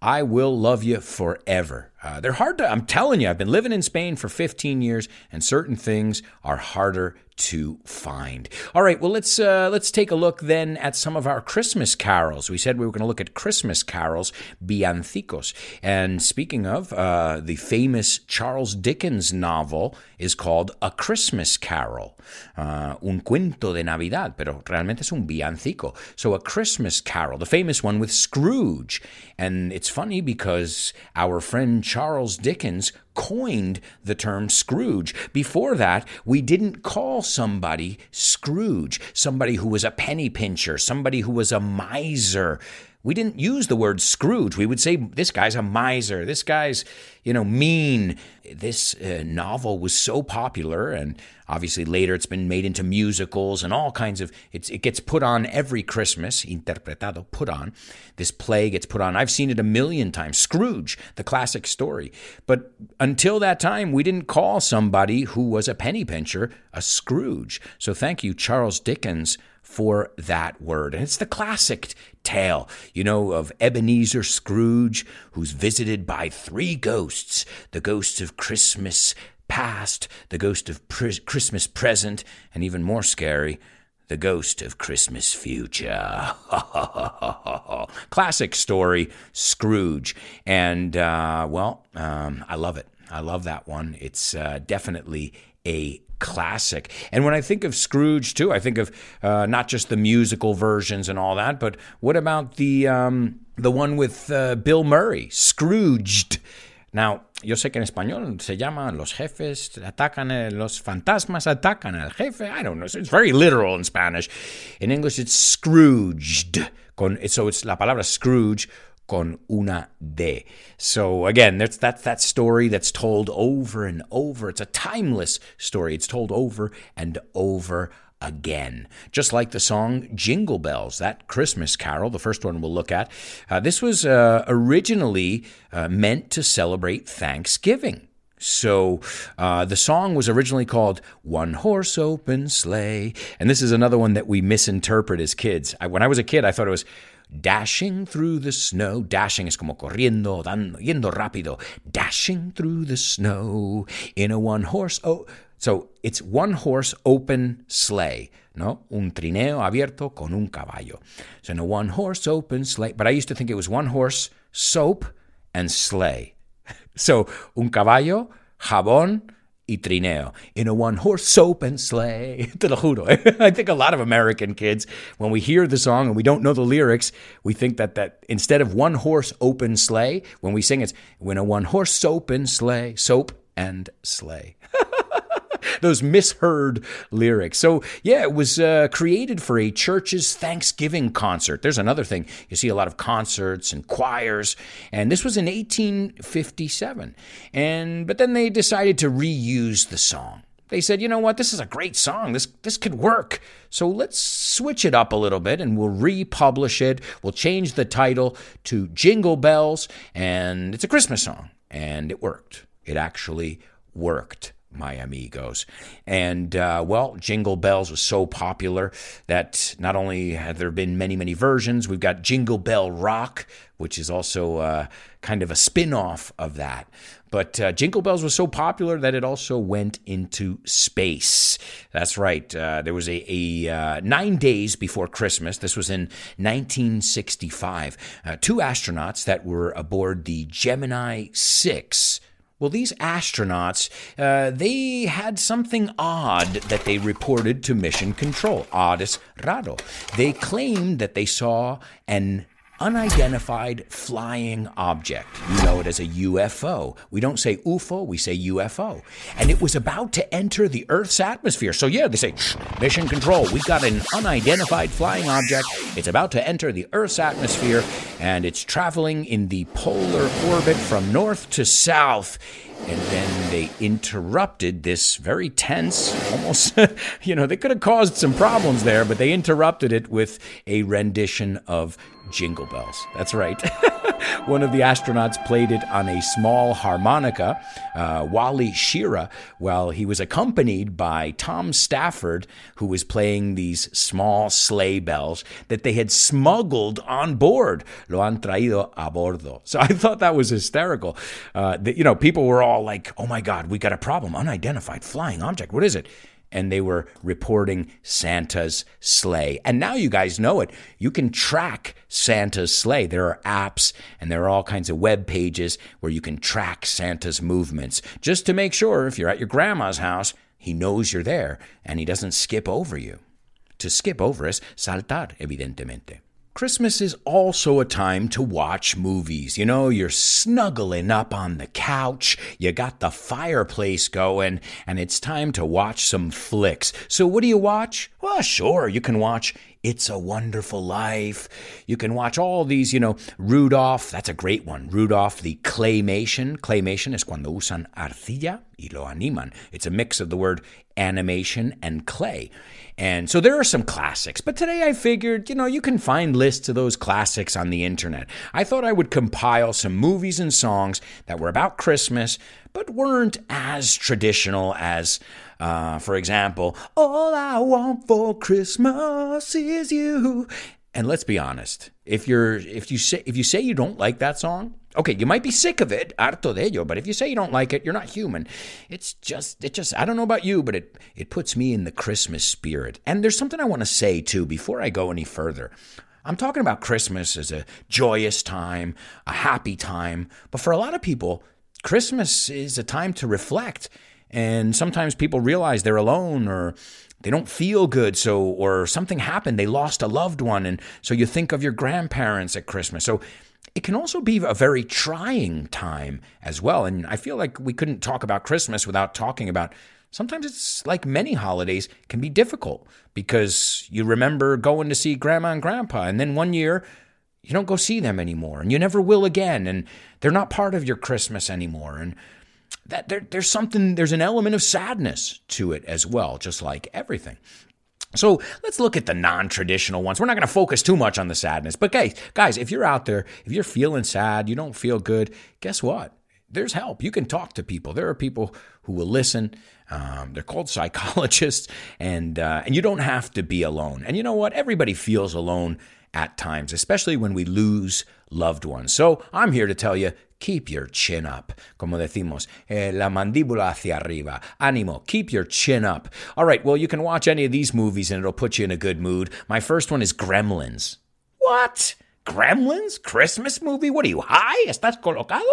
I will love you forever. Uh, they're hard to, I'm telling you, I've been living in Spain for 15 years, and certain things are harder to find. All right, well let's uh, let's take a look then at some of our Christmas carols. We said we were going to look at Christmas carols, villancicos. And speaking of, uh, the famous Charles Dickens novel is called A Christmas Carol, uh, un cuento de Navidad, pero realmente es un villancico. So a Christmas Carol, the famous one with Scrooge, and it's funny because our friend Charles Dickens coined the term Scrooge. Before that, we didn't call somebody Scrooge, somebody who was a penny pincher, somebody who was a miser. We didn't use the word Scrooge. We would say, this guy's a miser. This guy's, you know, mean. This uh, novel was so popular, and obviously later it's been made into musicals and all kinds of. it gets put on every Christmas, interpretado, put on. This play gets put on. I've seen it a million times. Scrooge, the classic story. But until that time, we didn't call somebody who was a penny pincher a Scrooge. So thank you, Charles Dickens for that word. And it's the classic tale, you know, of Ebenezer Scrooge, who's visited by three ghosts the ghosts of Christmas past, the ghost of Christmas present, and even more scary, the ghost of Christmas future. *laughs* Classic story, Scrooge. And, uh, well, um, I love it. I love that one. It's uh, definitely a classic. And when I think of Scrooge, too, I think of uh, not just the musical versions and all that, but what about the um, the one with uh, Bill Murray, Scrooged? Now, yo sé que en español se llama Los jefes atacan, eh, los fantasmas atacan al jefe. I don't know. It's very literal in Spanish. In English, it's Scrooged. Con, so it's la palabra Scrooge con una D. So again, that's that's that story that's told over and over. It's a timeless story. It's told over and over again. Just like the song Jingle Bells, that Christmas carol, the first one we'll look at. Uh, this was uh, originally uh, meant to celebrate Thanksgiving. So uh, the song was originally called One Horse Open Sleigh. And this is another one that we misinterpret as kids. I, when I was a kid, I thought it was dashing through the snow. Dashing es como corriendo, dando, yendo rápido. Dashing through the snow in a one horse. Oh, so it's one horse open sleigh, no? Un trineo abierto con un caballo. So in a one horse open sleigh. But I used to think it was one horse, soap, and sleigh. *laughs* So un caballo, jabón, y trineo in a one horse open sleigh. *laughs* Te lo juro. Eh? *laughs* I think a lot of American kids, when we hear the song and we don't know the lyrics, we think that, that instead of one horse open sleigh, when we sing it's when a one horse open sleigh, soap and sleigh. *laughs* those misheard lyrics. So, yeah, it was uh, created for a church's Thanksgiving concert. There's another thing. You see a lot of concerts and choirs, and this was in 1857. And but then they decided to reuse the song. They said, "You know what? This is a great song. This this could work. So let's switch it up a little bit and we'll republish it. We'll change the title to Jingle Bells and it's a Christmas song." And it worked. It actually worked my amigos. And uh, well, Jingle Bells was so popular that not only have there been many, many versions, we've got Jingle Bell Rock, which is also uh, kind of a spin off of that. But uh, Jingle Bells was so popular that it also went into space. That's right. Uh, there was a, a uh, nine days before Christmas. This was in 1965. Uh, two astronauts that were aboard the Gemini 6 well, these astronauts, uh, they had something odd that they reported to Mission Control. Odd es raro. They claimed that they saw an unidentified flying object. You know it as a UFO. We don't say UFO, we say UFO. And it was about to enter the Earth's atmosphere. So, yeah, they say, mission control, we've got an unidentified flying object. It's about to enter the Earth's atmosphere, and it's traveling in the polar orbit from north to south. And then they interrupted this very tense, almost, *laughs* you know, they could have caused some problems there, but they interrupted it with a rendition of Jingle Bells. That's right. *laughs* One of the astronauts played it on a small harmonica, uh, Wally Schirra, while he was accompanied by Tom Stafford, who was playing these small sleigh bells that they had smuggled on board. Lo han traído a bordo. *laughs* So I thought that was hysterical. Uh, that, you know, people were all like, oh my God, we got a problem. Unidentified flying object. What is it? And they were reporting Santa's sleigh. And now you guys know it. You can track Santa's sleigh. There are apps and there are all kinds of web pages where you can track Santa's movements just to make sure if you're at your grandma's house, he knows you're there and he doesn't skip over you. To skip over is saltar, evidentemente. Christmas is also a time to watch movies. You know, you're snuggling up on the couch, you got the fireplace going, and it's time to watch some flicks. So, what do you watch? Well, sure, you can watch It's a Wonderful Life. You can watch all these, you know, Rudolph, that's a great one. Rudolph, the claymation. Claymation is cuando usan arcilla y lo animan. It's a mix of the word animation and clay. And so there are some classics, but today I figured, you know, you can find lists of those classics on the internet. I thought I would compile some movies and songs that were about Christmas, but weren't as traditional as, uh, for example, All I Want for Christmas is You. And let's be honest, if you're if you say if you say you don't like that song, okay, you might be sick of it, harto de ello, but if you say you don't like it, you're not human. It's just it just I don't know about you, but it it puts me in the Christmas spirit. And there's something I want to say too before I go any further. I'm talking about Christmas as a joyous time, a happy time, but for a lot of people, Christmas is a time to reflect. And sometimes people realize they're alone or they don't feel good so or something happened they lost a loved one and so you think of your grandparents at christmas. So it can also be a very trying time as well and i feel like we couldn't talk about christmas without talking about sometimes it's like many holidays can be difficult because you remember going to see grandma and grandpa and then one year you don't go see them anymore and you never will again and they're not part of your christmas anymore and that there, there's something, there's an element of sadness to it as well, just like everything. So let's look at the non-traditional ones. We're not going to focus too much on the sadness, but guys, guys, if you're out there, if you're feeling sad, you don't feel good, guess what? There's help. You can talk to people. There are people who will listen. Um, they're called psychologists, and uh, and you don't have to be alone. And you know what? Everybody feels alone at times, especially when we lose loved ones. So I'm here to tell you keep your chin up. Como decimos, eh, la mandíbula hacia arriba. Ánimo, keep your chin up. All right, well, you can watch any of these movies and it'll put you in a good mood. My first one is Gremlins. What? Gremlins Christmas movie? What are you high? ¿Estás colocado?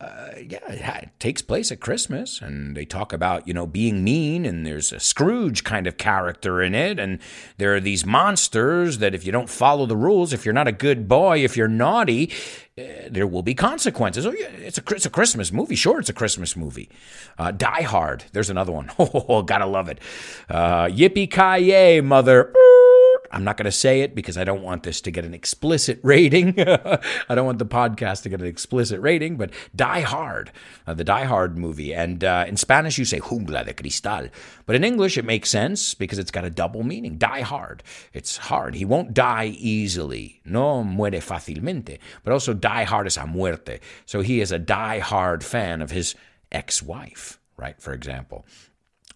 Uh, yeah, it, takes place at Christmas, and they talk about you know being mean, and there's a Scrooge kind of character in it, and there are these monsters that if you don't follow the rules, if you're not a good boy, if you're naughty, uh, there will be consequences. Oh, yeah, it's a it's a Christmas movie. Sure, it's a Christmas movie. Uh, Die Hard. There's another one. *laughs* Oh, gotta love it. Uh, Yippee ki yay, mother. I'm not going to say it because I don't want this to get an explicit *laughs* rating. *laughs* I don't want the podcast to get an explicit rating, but Die Hard, uh, the Die Hard movie. And uh, in Spanish, you say jungla de cristal. But in English, it makes sense because it's got a double meaning. Die hard. It's hard. He won't die easily. No muere fácilmente. But also, die hard es a muerte. So he is a die hard fan of his ex wife, right? For example.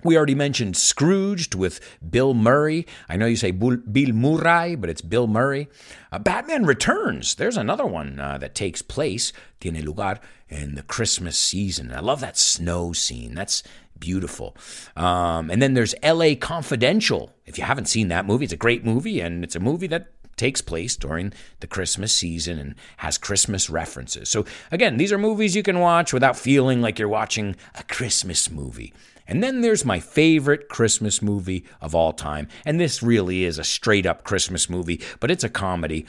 We already mentioned Scrooged with Bill Murray. I know you say Bill Murray, but it's Bill Murray. Uh, Batman Returns. There's another one uh, that takes place, tiene lugar, in the Christmas season. I love that snow scene. That's beautiful. Um, and then there's LA Confidential. If you haven't seen that movie, it's a great movie, and it's a movie that takes place during the Christmas season and has Christmas references. So, again, these are movies you can watch without feeling like you're watching a Christmas movie. And then there's my favorite Christmas movie of all time. And this really is a straight up Christmas movie, but it's a comedy.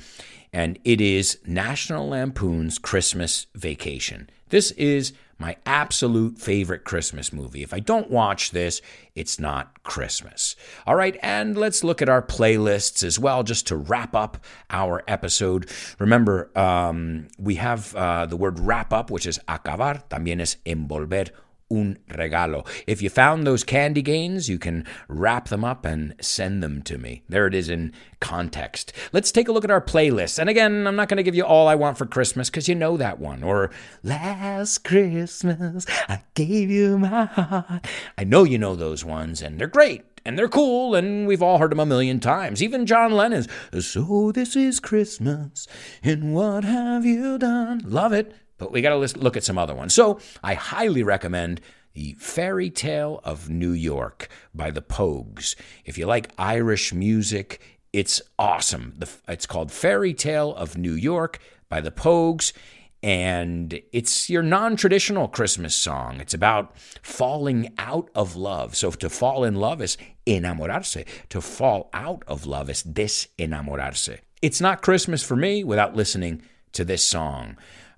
And it is National Lampoon's Christmas Vacation. This is my absolute favorite Christmas movie. If I don't watch this, it's not Christmas. All right, and let's look at our playlists as well, just to wrap up our episode. Remember, um, we have uh, the word wrap up, which is acabar, también es envolver un regalo. If you found those candy gains, you can wrap them up and send them to me. There it is in context. Let's take a look at our playlist. And again, I'm not going to give you all I want for Christmas because you know that one. Or last Christmas, I gave you my heart. I know you know those ones, and they're great. And they're cool, and we've all heard them a million times. Even John Lennon's, So This Is Christmas, and What Have You Done? Love it but we got to look at some other ones. So I highly recommend the Fairy Tale of New York by the Pogues. If you like Irish music, it's awesome. It's called Fairy Tale of New York by the Pogues. And it's your non traditional Christmas song. It's about falling out of love. So to fall in love is enamorarse. To fall out of love is desenamorarse. It's not Christmas for me without listening to this song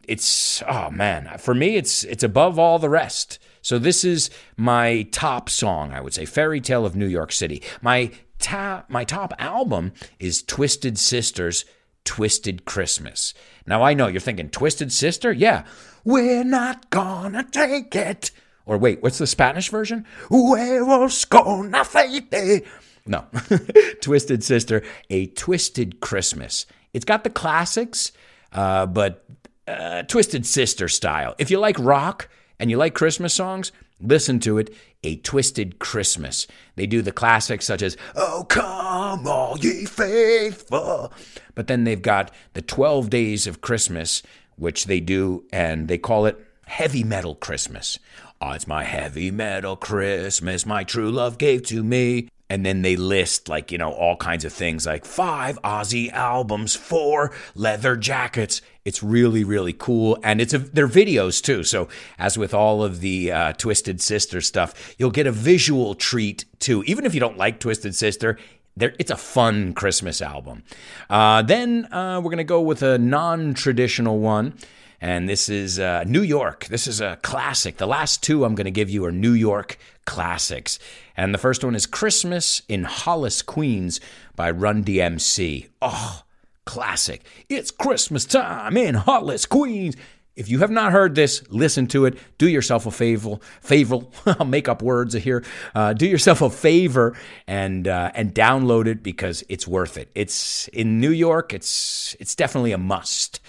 it's oh man, for me it's it's above all the rest. So this is my top song, I would say, Fairy Tale of New York City. My top my top album is Twisted Sisters Twisted Christmas. Now I know you're thinking Twisted Sister? Yeah. We're not gonna take it. Or wait, what's the Spanish version? Huevos con aceite. No. *laughs* Twisted Sister, a Twisted Christmas. It's got the classics, uh, but uh, Twisted Sister style. If you like rock and you like Christmas songs, listen to it. A Twisted Christmas. They do the classics such as Oh Come All Ye Faithful. But then they've got the 12 Days of Christmas, which they do, and they call it Heavy Metal Christmas. Oh, it's my heavy metal Christmas, my true love gave to me and then they list like you know all kinds of things like five Ozzy albums, four leather jackets. It's really really cool, and it's a, they're videos too. So as with all of the uh, Twisted Sister stuff, you'll get a visual treat too. Even if you don't like Twisted Sister, there, it's a fun Christmas album. Uh, then uh, we're gonna go with a non-traditional one and this is uh, New York. This is a classic. The last two I'm going to give you are New York classics. And the first one is Christmas in Hollis, Queens by Run DMC. Oh, classic. It's Christmas time in Hollis, Queens. If you have not heard this, listen to it. Do yourself a favor. Favor. *laughs* I'll make up words here. Uh, do yourself a favor and uh, and download it because it's worth it. It's in New York. It's it's definitely a must.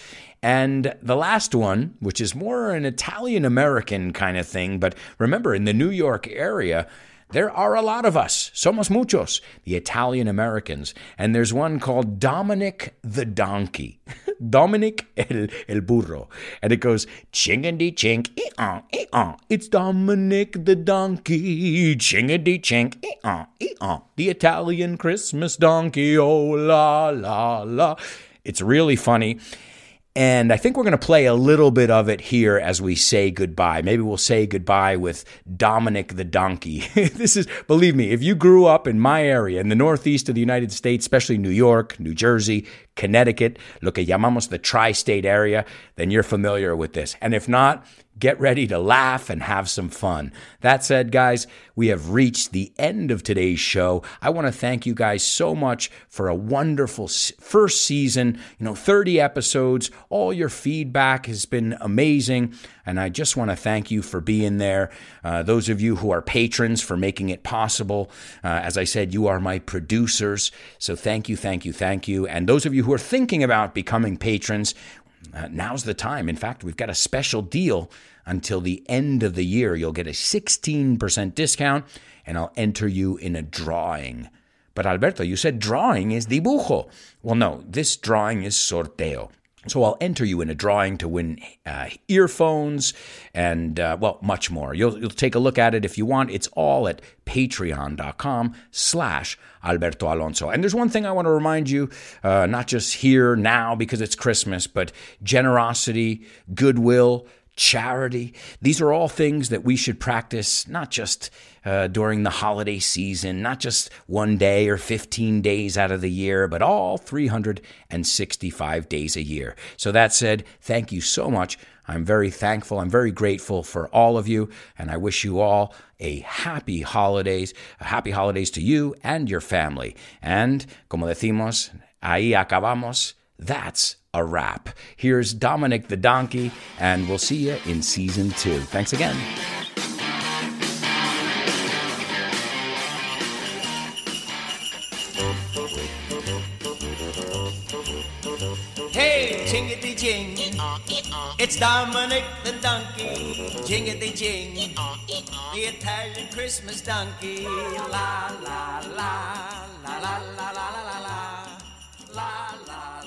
And the last one, which is more an Italian American kind of thing, but remember, in the New York area, there are a lot of us, somos muchos, the Italian Americans. And there's one called Dominic the Donkey. *laughs* Dominic el, el Burro. And it goes, chingity chink, ee-uh, ee-uh. It's Dominic the Donkey, chingity chink, ee-uh, ee-uh. The Italian Christmas donkey, oh la la la. It's really funny. And I think we're going to play a little bit of it here as we say goodbye. Maybe we'll say goodbye with Dominic the Donkey. *laughs* this is, believe me, if you grew up in my area, in the northeast of the United States, especially New York, New Jersey, Connecticut, lo que llamamos the tri state area, then you're familiar with this. And if not, get ready to laugh and have some fun. That said, guys, we have reached the end of today's show. I want to thank you guys so much for a wonderful first season, you know, 30 episodes. All your feedback has been amazing. And I just want to thank you for being there. Uh, those of you who are patrons for making it possible. Uh, as I said, you are my producers. So thank you, thank you, thank you. And those of you who are thinking about becoming patrons, uh, now's the time. In fact, we've got a special deal until the end of the year. You'll get a 16% discount, and I'll enter you in a drawing. But Alberto, you said drawing is dibujo. Well, no, this drawing is sorteo. So I'll enter you in a drawing to win uh, earphones and, uh, well, much more. You'll, you'll take a look at it if you want. It's all at patreon.com slash Alberto Alonso. And there's one thing I want to remind you, uh, not just here now because it's Christmas, but generosity, goodwill, charity. These are all things that we should practice, not just uh, during the holiday season, not just one day or 15 days out of the year, but all 365 days a year. So, that said, thank you so much. I'm very thankful. I'm very grateful for all of you, and I wish you all a happy holidays, a happy holidays to you and your family. And, como decimos, ahí acabamos. That's a wrap. Here's Dominic the Donkey, and we'll see you in season two. Thanks again. It's Dominic the donkey, jingity jing, the Italian Christmas donkey. La la la la la la la la la la la.